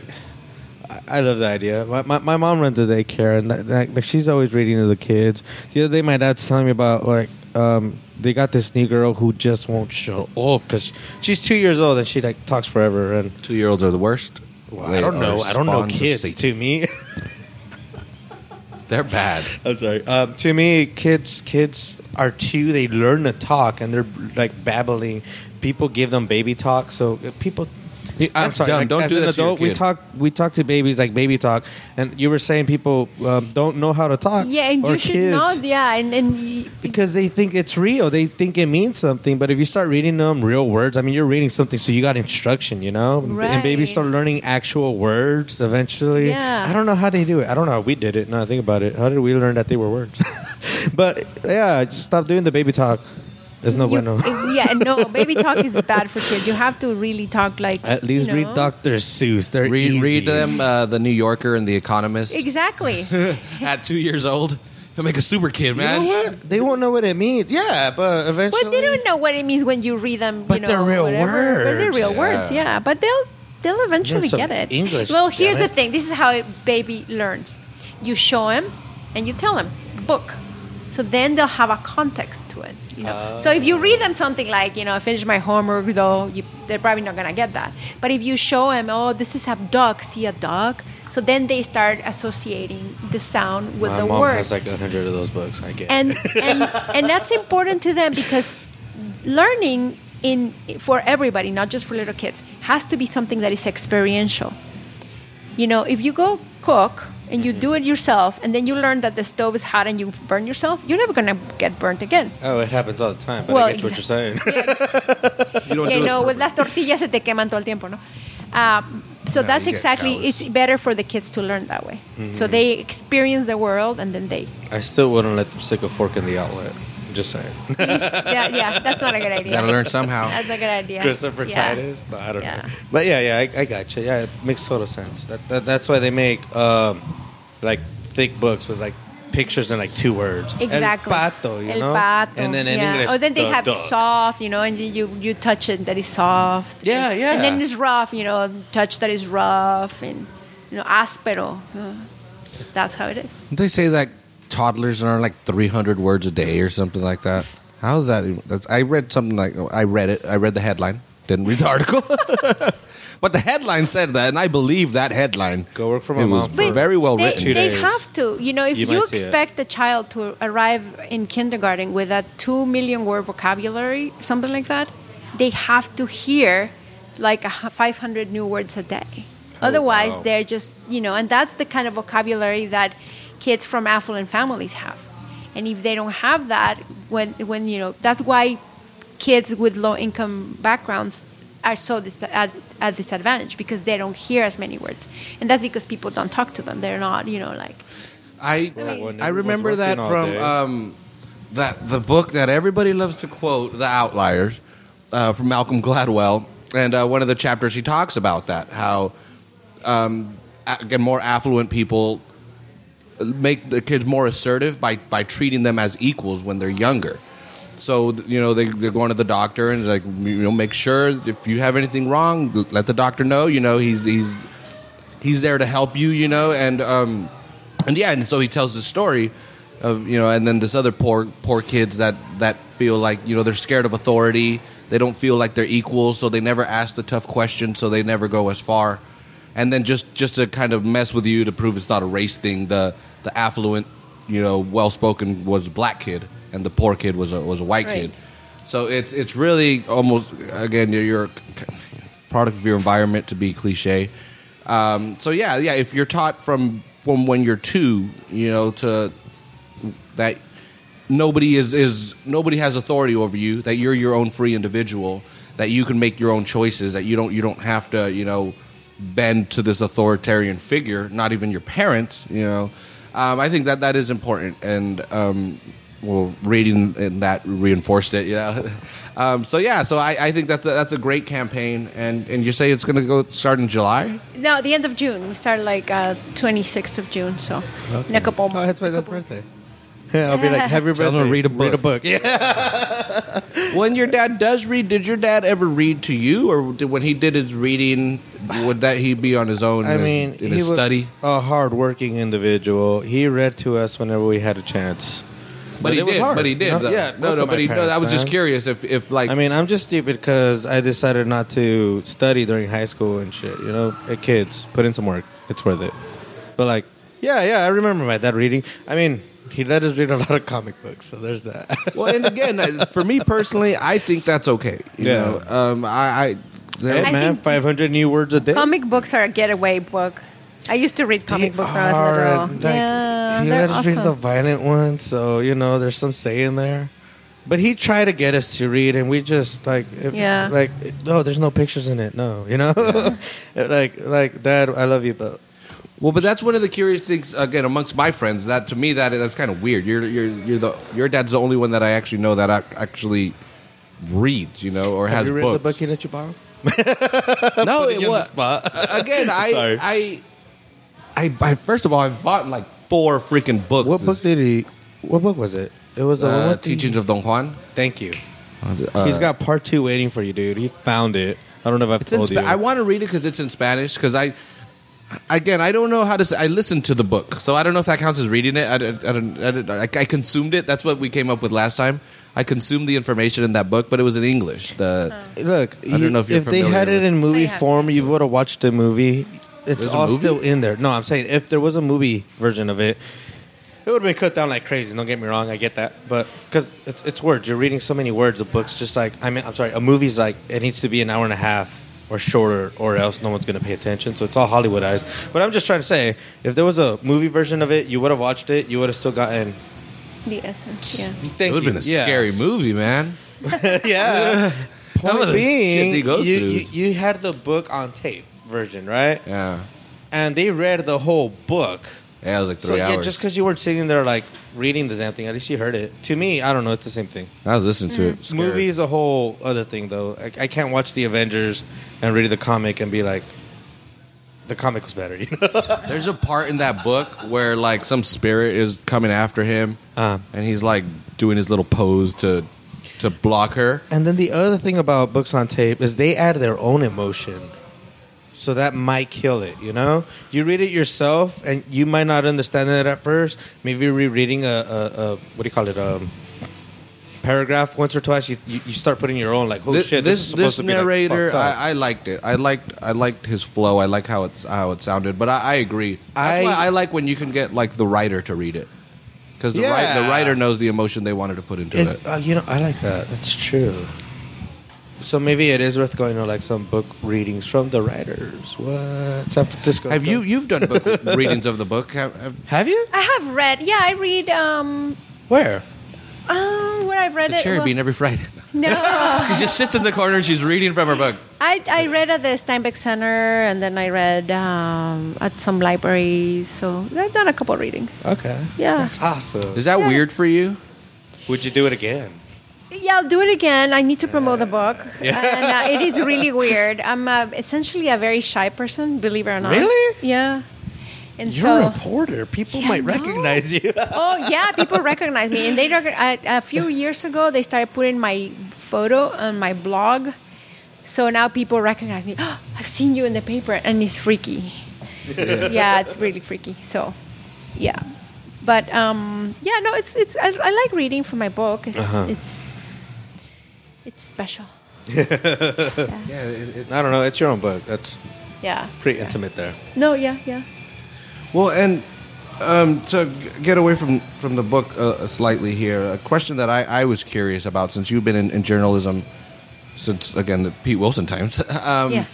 I love the idea. My, my, my mom runs a daycare, and that, that, like, she's always reading to the kids. The other day, my dad's telling me about like um, they got this new girl who just won't show up because she's two years old and she like talks forever. And two year olds are the worst. I don't know. I don't know kids. To me, They're bad. I'm sorry. Um, to me, kids kids are two. They learn to talk and they're like babbling. People give them baby talk, so uh, people. I'm That's dumb. Don't as do an that to your adult, we kid. talk. We talk to babies like baby talk, and you were saying people um, don't know how to talk. yeah, and or you should kids, not. Yeah, and and you, because they think it's real. They think it means something. But if you start reading them real words, I mean, you're reading something, so you got instruction, you know. And babies start learning actual words eventually. Yeah. I don't know how they do it. I don't know how we did it. Now I think about it. How did we learn that they were words? but yeah, just stop doing the baby talk. There's no you- bueno. yeah, no, baby talk is bad for kids. You have to really talk like At least you know. read Dr. Seuss. They're Read, easy. read them uh, the New Yorker and the Economist Exactly. at two years old. He'll make a super kid, You man. know what? They won't know what it means. Yeah, but eventually. But they don't know what it means when you read them. But you know, they're real whatever. But they're words. real words, Yeah. yeah. But they'll they'll eventually get it. English, Well, here's the thing. This is how a baby learns. You show him, and you tell him book. So then they'll have a context to it. You know. Oh. so if you read them something like, you know, I finished my homework, though, you, they're probably not gonna get that. But if you show them, oh, this is a dog, see a dog. So then they start associating the sound with My the mom word has like a hundred of those books. I get. and and and that's important to them because learning in for everybody not just for little kids has to be something that is experiential you know if you go cook and you do it yourself and then you learn that the stove is hot and you burn yourself you're never going to get burnt again oh, it happens all the time. But Well, I get what you're saying. You don't you do know it with las tortillas se te queman todo el tiempo no um, so No, that's exactly callous. it's better for the kids to learn that way Mm-hmm. so they experience the world and then they I still wouldn't let them stick a fork in the outlet. Just saying. yeah yeah that's not a good idea Gotta learn somehow. that's a good idea Christopher Yeah. Titus? No, I don't Yeah. know. But yeah, yeah, I, I got you. Yeah, it makes total sense. That, that that's why they make um, like thick books with like pictures and like two words. Exactly. El pato, you El know. pato. And then in yeah. English, oh, then they the have duck. soft, you know, and then you you touch it that is soft. Yeah, yeah. And then it's rough, you know, touch that is rough and you know áspero. Uh, That's how it is. They say that toddlers learn like 300 words a day or something like that. How is that? even- That's, I read something like I read it. I read the headline. Didn't read the article. but the headline said that, and I believe that headline. Go work for my It mom was for very well they, written. Two They days. have to. You know, if You you, might see it. expect a child to arrive in kindergarten with a two million word vocabulary, something like that, they have to hear like a hu- 500 new words a day. Oh, Otherwise, wow. they're just, you know, and that's the kind of vocabulary that kids from affluent families have. And if they don't have that, when, when you know, that's why kids with low income backgrounds are so dis- at, at disadvantage because they don't hear as many words. And that's because people don't talk to them. They're not, you know, like, I Well, when I remember that from um, that the book that everybody loves to quote, "The Outliers," uh, from Malcolm Gladwell, and uh, one of the chapters he talks about that how um, a- again more affluent people make the kids more assertive by by treating them as equals when they're younger. So you know they they're going to the doctor and like you know make sure if you have anything wrong, let the doctor know. You know he's he's he's there to help you. You know and um and yeah and so he tells the story of you know and then this other poor poor kids that that feel like you know they're scared of authority. They don't feel like they're equals, so they never ask the tough questions, so they never go as far. And then just just to kind of mess with you to prove it's not a race thing, the the affluent, you know, well spoken was a black kid, and the poor kid was a was a white Right. kid. So it's it's really almost again you're, you're a product of your environment to be cliche. Um, so yeah, yeah. If you're taught from from when you're two, you know, to that nobody is is nobody has authority over you. That you're your own free individual. That you can make your own choices. That you don't you don't have to you know bend to this authoritarian figure. Not even your parents. You know. Um, I think that that is important, and um, well, reading and that reinforced it. Yeah. Um, so yeah, so I, I think that's a, that's a great campaign, and, and you say it's going to go start in July. No, the end of June. We start like uh, 26th of June, so in a couple Oh, months. that's my birthday. Yeah, I'll be like, happy birthday. Tell him to read a book. Read a book. Yeah. When your dad does read, did your dad ever read to you, or did, when he did his reading, would that he be on his own? I in mean, his, in he his was study. a hardworking individual. He read to us whenever we had a chance. But, he it was did. hard, But he did. you know? though. Yeah, no, both no. of But my he. No, I parents, was just man. curious if, if like I mean, I'm just stupid because I decided not to study during high school and shit. You know, hey, kids, put in some work. It's worth it. But like, yeah, yeah, I remember my dad reading. I mean, he let us read a lot of comic books, so there's that. well, and again, for me personally, I think that's okay. You Yeah. know, um, I, I hey, I man, 500 new words a day. Comic books are a getaway book. I used to read comic They books when I are, was little. like, yeah, he they're let us read the violent ones, so you know, there's some say in there. But he tried to get us to read, and we just like, if- Yeah. like, no, there's no pictures in it. No, you know, like, like, Dad, I love you, but Well, but that's one of the curious things again amongst my friends. That to me, that that's kind of weird. You're you're you're the your dad's the only one that I actually know that actually reads, you know, or have has you read books. the book he let you borrow? no, it you on the was spot. again. I, Sorry. I I I first of all, I've bought like four freaking books. What book did he? What book was it? It was the uh, with the- Teachings of Don Juan? Thank you. Uh, He's got part two waiting for you, dude. He found it. I don't know if I've It's in told Spa- you. I want to read it because it's in Spanish. Because I, again, I don't know how to. Say, I listened to the book, so I don't know if that counts as reading it. I, don't- I, don't- I, don't- I, I consumed it. That's what we came up with last time. I consumed the information in that book, but it was in English. The oh. Look, I don't know if you're they had it with- in movie I have. form, you would have watched the movie. It's There's a all movie? still in there. No, I'm saying if there was a movie version of it, it would have been cut down like crazy. Don't get me wrong, I get that, but because it's it's words, you're reading so many words. The book's just like I mean, I'm sorry, a movie's like it needs to be an hour and a half or shorter, or else no one's gonna pay attention. So it's all Hollywoodized. But I'm just trying to say, if there was a movie version of it, you would have watched it. You would have still gotten. The essence, yeah. Thank it would have been a Yeah. scary movie, man. yeah. Some of Point the being, shit you, through you, you had the book on tape version, right? Yeah, And they read the whole book. yeah, it was like So three yeah, just because you weren't sitting there like reading the damn thing, at least you heard it. To me, I don't know. It's the same thing. I was listening to it. Mm. Scared. Movie is a whole other thing, though. I, I can't watch the Avengers and read the comic and be like, the comic was better. You know? There's a part in that book where like some spirit is coming after him, Uh, and he's like doing his little pose to to block her. and then the other thing about books on tape is they add their own emotion. So that might kill it, you know. You read it yourself, and you might not understand it at first. Maybe rereading a, a, a what do you call it, um, paragraph once or twice, you, you, you start putting your own like, oh this shit, this, this, is supposed this to be like, narrator, fucked. I, I liked it. I liked I liked his flow. I like how it's how it sounded. But I, I agree. That's I- why I like when you can get like the writer to read it because the, wri- the writer knows the emotion they wanted to put into it. It, uh, you know, I like that. That's true. So maybe it is worth going to like some book readings from the writers. What San Francisco? Have you you've done book readings of the book? Have, have, Have you? I have read. Yeah, I read. Um, Where? Um, where I've read the it. cherry well- bean every Friday. No, she just sits in the corner and she's reading from her book. I I read at the Steinbeck Center, and then I read um, at some libraries. So I've done a couple of readings. Okay. Yeah. That's awesome. Is that Yeah. weird for you? Would you do it again? Yeah, I'll do it again. I need to promote the book, Yeah. and uh, it is really weird. I'm uh, essentially a very shy person, believe it or not. Really? Yeah. And You're so, a reporter. People Yeah, might no. recognize you. oh yeah, people recognize me, and they rec- uh, a few years ago they started putting my photo on my blog, so now people recognize me. Oh, I've seen you in the paper, and it's freaky. yeah, it's really freaky. So, yeah, but um, yeah, no, it's it's I, I like reading from my book. It's Uh-huh. it's it's special. Yeah. It, it, I don't know. It's your own book. That's Yeah, pretty yeah. intimate there. No, yeah, yeah. Well, and um, to get away from from the book uh, slightly here, a question that I, I was curious about since you've been in, in journalism since again the Pete Wilson times. um, yeah.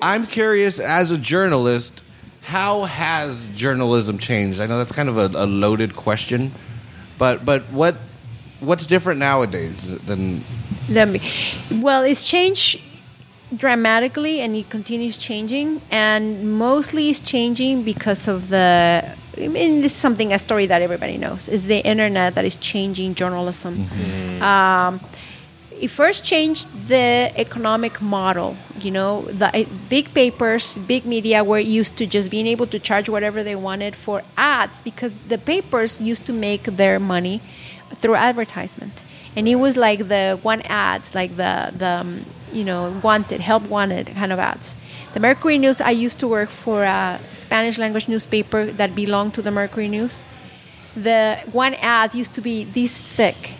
I'm curious as a journalist, how has journalism changed? I know that's kind of a, a loaded question, but but what what's different nowadays than me. Well, it's changed dramatically, and it continues changing. And mostly, it's changing because of the I mean, this is something a story that everybody knows is the internet that is changing journalism. Um, it first changed the economic model. You know, the uh, big papers, big media were used to just being able to charge whatever they wanted for ads because the papers used to make their money through advertisement, and it was like the one ads, like the the um, you know wanted, help wanted kind of ads. The Mercury News. I used to work for a Spanish language newspaper that belonged to the Mercury News. The one ad used to be this thick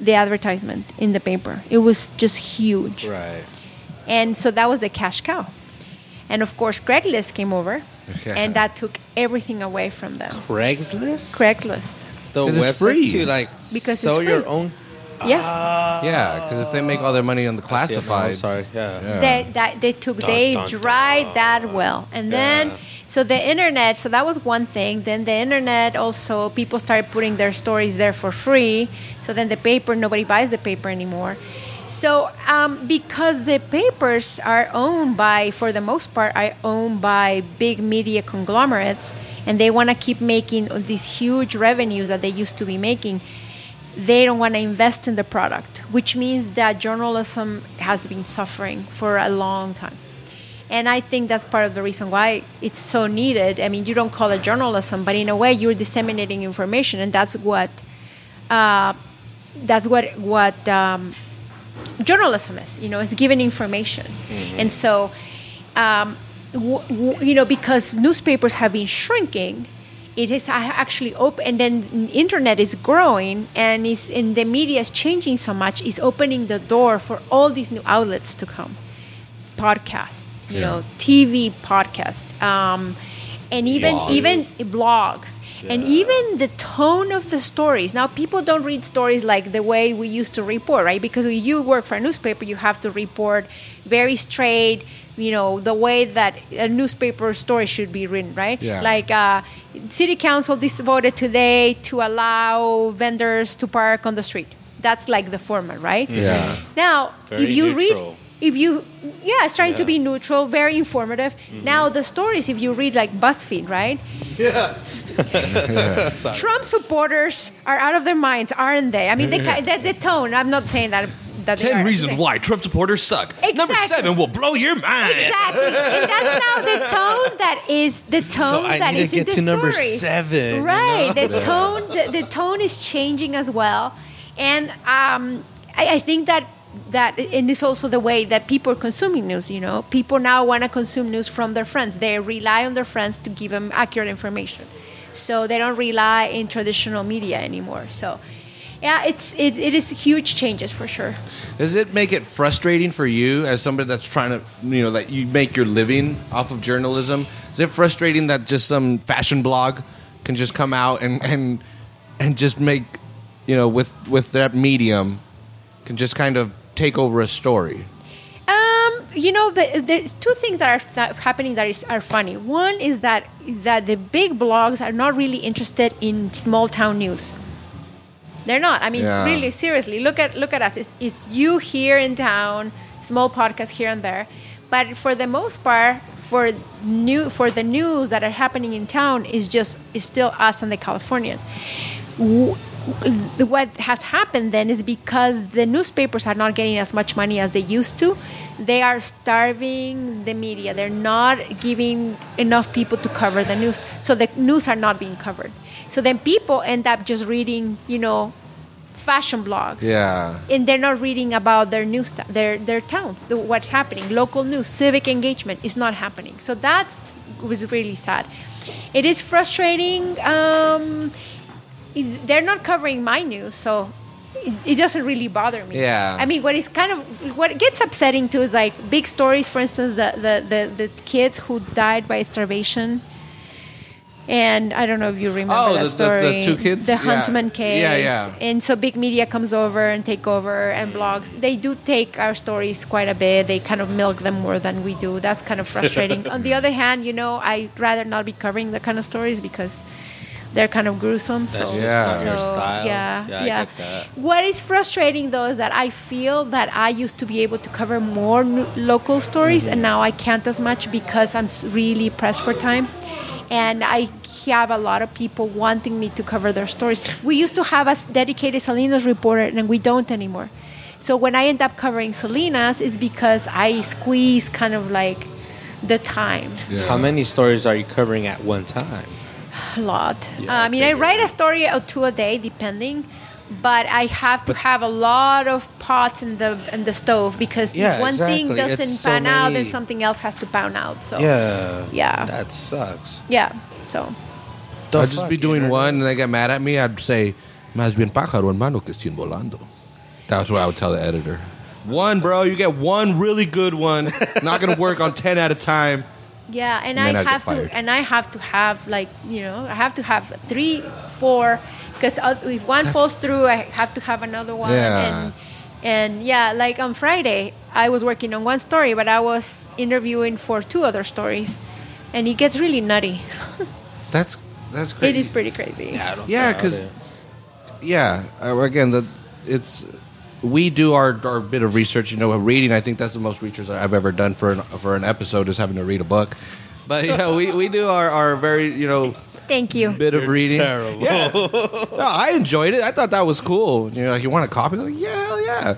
the advertisement in the paper. It was just huge. Right. And so that was the cash cow. And of course, Craigslist came over, and that took everything away from them. Craigslist. Craigslist. The 'Cause it's website free. to like Because sell your own. Yeah. Yeah, because if they make all their money on the I see it now, I'm classifieds, sorry. Yeah. Yeah. They, that, they took, Dun, they dun, dried dun. that well. And then, Yeah. so the internet, so that was one thing. Then the internet also, people started putting their stories there for free. So then the paper, nobody buys the paper anymore. So um, because the papers are owned by, for the most part, are owned by big media conglomerates, and they want to keep making these huge revenues that they used to be making, they don't want to invest in the product, which means that journalism has been suffering for a long time. And I think that's part of the reason why it's so needed. I mean, you don't call it journalism, but in a way, you're disseminating information, and that's what uh, that's what what um, journalism is. You know, it's giving information, and so um, w- w- you know because newspapers have been shrinking. It is actually open, and then internet is growing, and is and the media is changing so much. It's opening the door for all these new outlets to come podcasts, you Yeah. know, TV podcast, um, and even Blog. even blogs, and even the tone of the stories. Now, people don't read stories like the way we used to report, right? Because when you work for a newspaper, you have to report very straight. You know the way that a newspaper story should be written, right? Yeah. Like uh, city council this voted today to allow vendors to park on the street. That's like the format, right? Yeah. Now, Very if you neutral. read, if you, yeah, it's trying to be neutral, very informative. Now, the stories, if you read like BuzzFeed, right? yeah Trump supporters are out of their minds, aren't they? I mean, the, the, the tone. I'm not saying that. That they. Ten I'm reasons why Trump supporters suck. Number seven will blow your mind. Exactly, and that's now the tone that is the tone So I that need is to in get the to number stories. seven. you right know? the tone the, the tone is changing as well and um, I, I think that that and it's also the way that people are consuming news you know people now want to consume news from their friends they rely on their friends to give them accurate information so they don't rely in traditional media anymore so yeah it's it, it is huge changes for sure Does it make it frustrating for you as somebody that's trying to, you know, that you make your living off of journalism? Is it frustrating that just some fashion blog can just come out and and and just make, you know, with with that medium, can just kind of take over a story? Um, you know, the, there's two things that are that happening that is, are funny. One is that that the big blogs are not really interested in small town news. They're not. I mean, Yeah. really, seriously. Look at look at us. It's, it's you here in town, small podcasts here and there, but for the most part, for new for the news that are happening in town is just is still us and the Californian. What has happened then is because the newspapers are not getting as much money as they used to. They are starving the media. They're not giving enough people to cover the news. So the news are not being covered. So then people end up just reading, you know, fashion blogs. Yeah. and they're not reading about their news their their towns the, what's happening. Local news civic engagement is not happening. So that's was really sad. It is frustrating um, it- they're not covering my news so it, it doesn't really bother me. Yeah. i mean what is kind of what gets upsetting too is like big stories. For instance the the, the, the kids who died by starvation and I don't know if you remember Oh, that the- the- the story. two kids? The Yeah. Huntsman case. Yeah, yeah. And so big media comes over and take over and blogs. They do take our stories quite a bit. They kind of milk them more than we do. That's kind of frustrating. On the other hand, you know, I'd rather not be covering that kind of stories because they're kind of gruesome. That's so, Yeah. so. Yeah, Yeah, I yeah. get that. What is frustrating though is that I feel that I used to be able to cover more n- local stories, Mm-hmm. and now I can't as much because I'm really pressed for time, and I have a lot of people wanting me to cover their stories. We used to have a dedicated Salinas reporter, and we don't anymore. So when I end up covering Salinas, it's because I squeeze kind of like the time Yeah. How many stories are you covering at one time? a lot. Yeah, Uh, I I mean, I figured. write a story or two a day, depending. But I have to have a lot of pots in the in the stove because Yeah, if one thing doesn't It's so pan out, then something else has to pan out. So Yeah. Yeah. That sucks. yeah. So The I'd just be doing internet? one and they get mad at me. I'd say, más bien pájaro hermano que cien volando. That's what I would tell the editor. One, bro. You get one really good one. Not going to work on 10 at a time. yeah, and, And I I'd have to and I have to have like you know I have to have three, four because if one falls through, I have to have another one. Yeah. And, and yeah, like on Friday, I was working on one story, but I was interviewing for two other stories, and it gets really nutty. That's that's It crazy. is pretty crazy. I don't Yeah, because yeah. Uh, again, the it's we do our, our bit of research. You know, reading. I think that's the most research I've ever done for an for an episode is having to read a book. But you know, we, we do our, our very you know Thank you. bit of You're reading. terrible. Yeah, no, I enjoyed it. I thought that was cool. You know, like you want a copy? Like, yeah, hell yeah.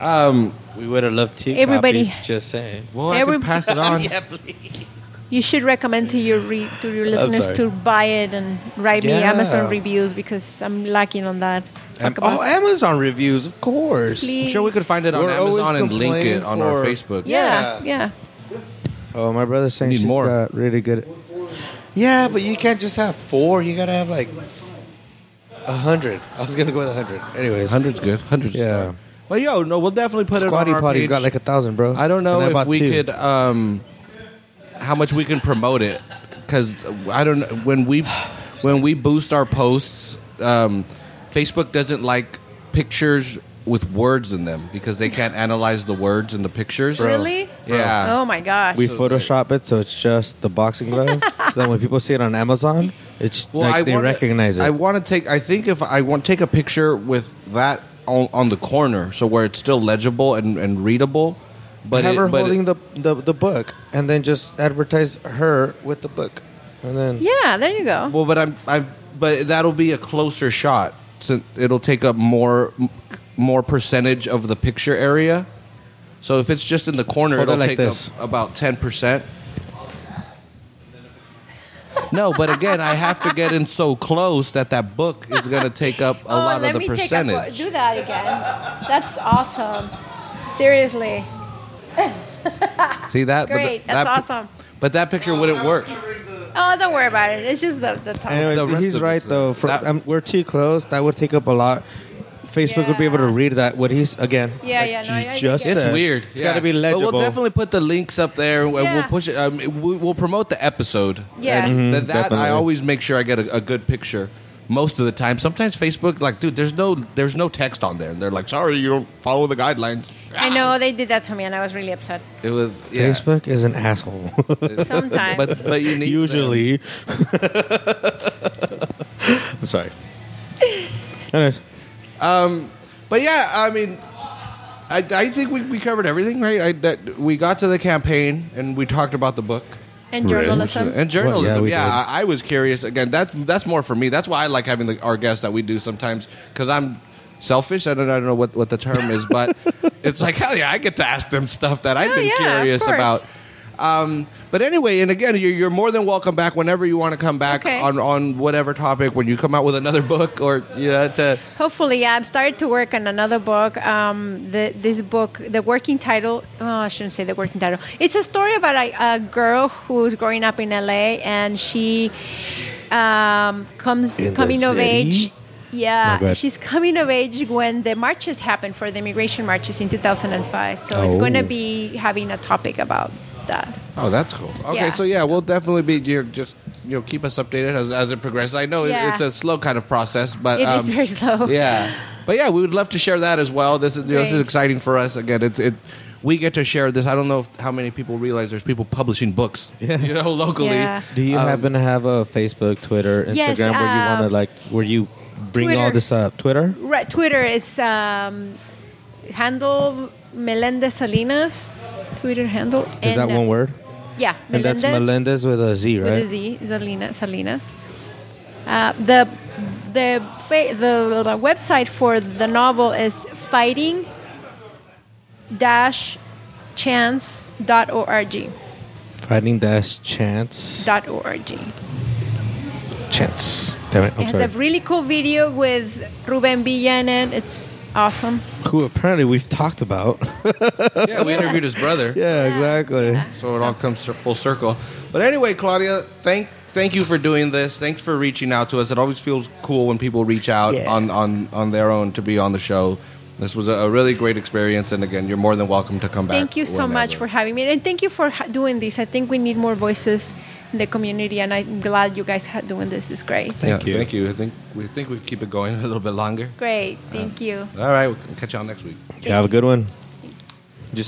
Um, we would have loved two Everybody- copies. Just saying. well, I Every- can pass it on. please. You should recommend to your re- to your listeners sorry. to buy it and write me Yeah. Amazon reviews because I'm lacking on that. Talk oh, about- Amazon reviews, of course. Please. I'm sure we could find it on We're always Amazon and link it complaining on our for- Facebook. yeah, yeah. Oh, my brother's saying Need she's more. got really good. Yeah, but you can't just have four. You gotta have like a hundred. I was gonna go with a hundred. Anyways, Hundred's good. Hundred's Yeah. fine. Well, yo, no, we'll definitely put Squatty it on our Potty's page. got like a thousand, bro. I don't know And if bought we two. could, um, how much we can promote it, because I don't know when we when we boost our posts, um, Facebook doesn't like pictures with words in them because they can't analyze the words in the pictures. Really? Yeah. Oh my gosh. We Photoshop it so it's just the boxing glove. so that when people see it on Amazon, it's like they wanna- recognize it. I want to take. I think if I want to take a picture with that on, on the corner, so where it's still legible and, and readable, but have it, her but it- holding the, the the book, and then just advertise her with the book, and then yeah, there you go. well, but I'm I'm but that'll be a closer shot. So it'll take up more more percentage of the picture area. So if it's just in the corner, Hold it it'll like take this. up about ten percent. No, but again, I have to get in so close that that book is going to take up a oh, lot let of the me take a percentage. pho- do that again. That's awesome. Seriously, See that? But great. that- That's that- awesome. But that picture wouldn't work. Oh, don't worry about it. It's just the the top. Anyways, The he's right though. For, that- um, we're too close. That would take up a lot. Facebook would be able to read that. What he's again? Yeah, like yeah, no, you I just get. It's said. weird. It's got to be But legible. we'll definitely put the links up there. and We'll Yeah. push it. Um, we, we'll promote the episode. Yeah. And Mhm, that, that I always make sure I get a, a good picture. Most of the time, sometimes Facebook, like, dude, there's no there's no text on there, and they're like, sorry, you don't follow the guidelines. I know they did that to me, and I was really upset. It was yeah. Facebook is an asshole. Sometimes. but but you need Usually. I'm sorry. Anyways, Um, but yeah, I mean, I, I think we, we covered everything, right? I, that we got to the campaign and we talked about the book. and Right. journalism. And journalism, Well, yeah, yeah. I, I was curious. Again, that's that's more for me. That's why I like having the, our guests that we do sometimes because I'm selfish. I don't, I don't know what, what the term is, but it's like hell yeah, I get to ask them stuff that I've Oh, been yeah, curious about. Um, but anyway, and again, you're, you're more than welcome back whenever you want to come back Okay. on, on whatever topic when you come out with another book or you know to Hopefully, yeah. I'm started to work on another book. Um, the, this book, the working title. Oh, I shouldn't say the working title. It's a story about a, a girl who's growing up in LA, and she um, comes In coming of age. Yeah, she's coming of age when the marches happened for the immigration marches in 2005. So it's Oh. going to be having a topic about that. Oh, that's cool. Okay, Yeah. so yeah, we'll definitely be you know, just you know keep us updated as, as it progresses. I know it- it's a slow kind of process, but It is um, very slow. yeah, but yeah, we would love to share that as well. This is you know, this is exciting for us. Again, it, it we get to share this. I don't know if, how many people realize there's people publishing books, Yeah. you know, locally. Yeah. do you Um, happen to have a Facebook, Twitter, Instagram Yes, where you want to um, like where you bring all this up? Twitter. Right, Twitter is um, handle Melendez Salinas. Twitter handle. Is that uh, one word? Yeah, And that's Melendez with a Z, right? with a Z, Salinas. Salinas. Uh, the the, fa- the the website for the novel is fighting dash chance dot org Fighting dash chance. dot org. Chance. Damn it. I'm It sorry. has a really cool video with Ruben Villa in it. It's awesome. Who apparently we've talked about. Yeah, we interviewed his brother. yeah, exactly. So it all comes to full circle. But anyway, Claudia, thank thank you for doing this. Thanks for reaching out to us. It always feels cool when people reach out Yeah. on, on, on their own to be on the show. This was a, a really great experience, and again, you're more than welcome to come back. Thank you so much whenever. for having me, and thank you for ha- doing this. I think we need more voices in the community, and I'm glad you guys are doing this. It's great. Thank yeah, you. Thank you. I think we think we keep it going a little bit longer. Great. Thank you. All right, we'll catch y'all next week. You have a good one.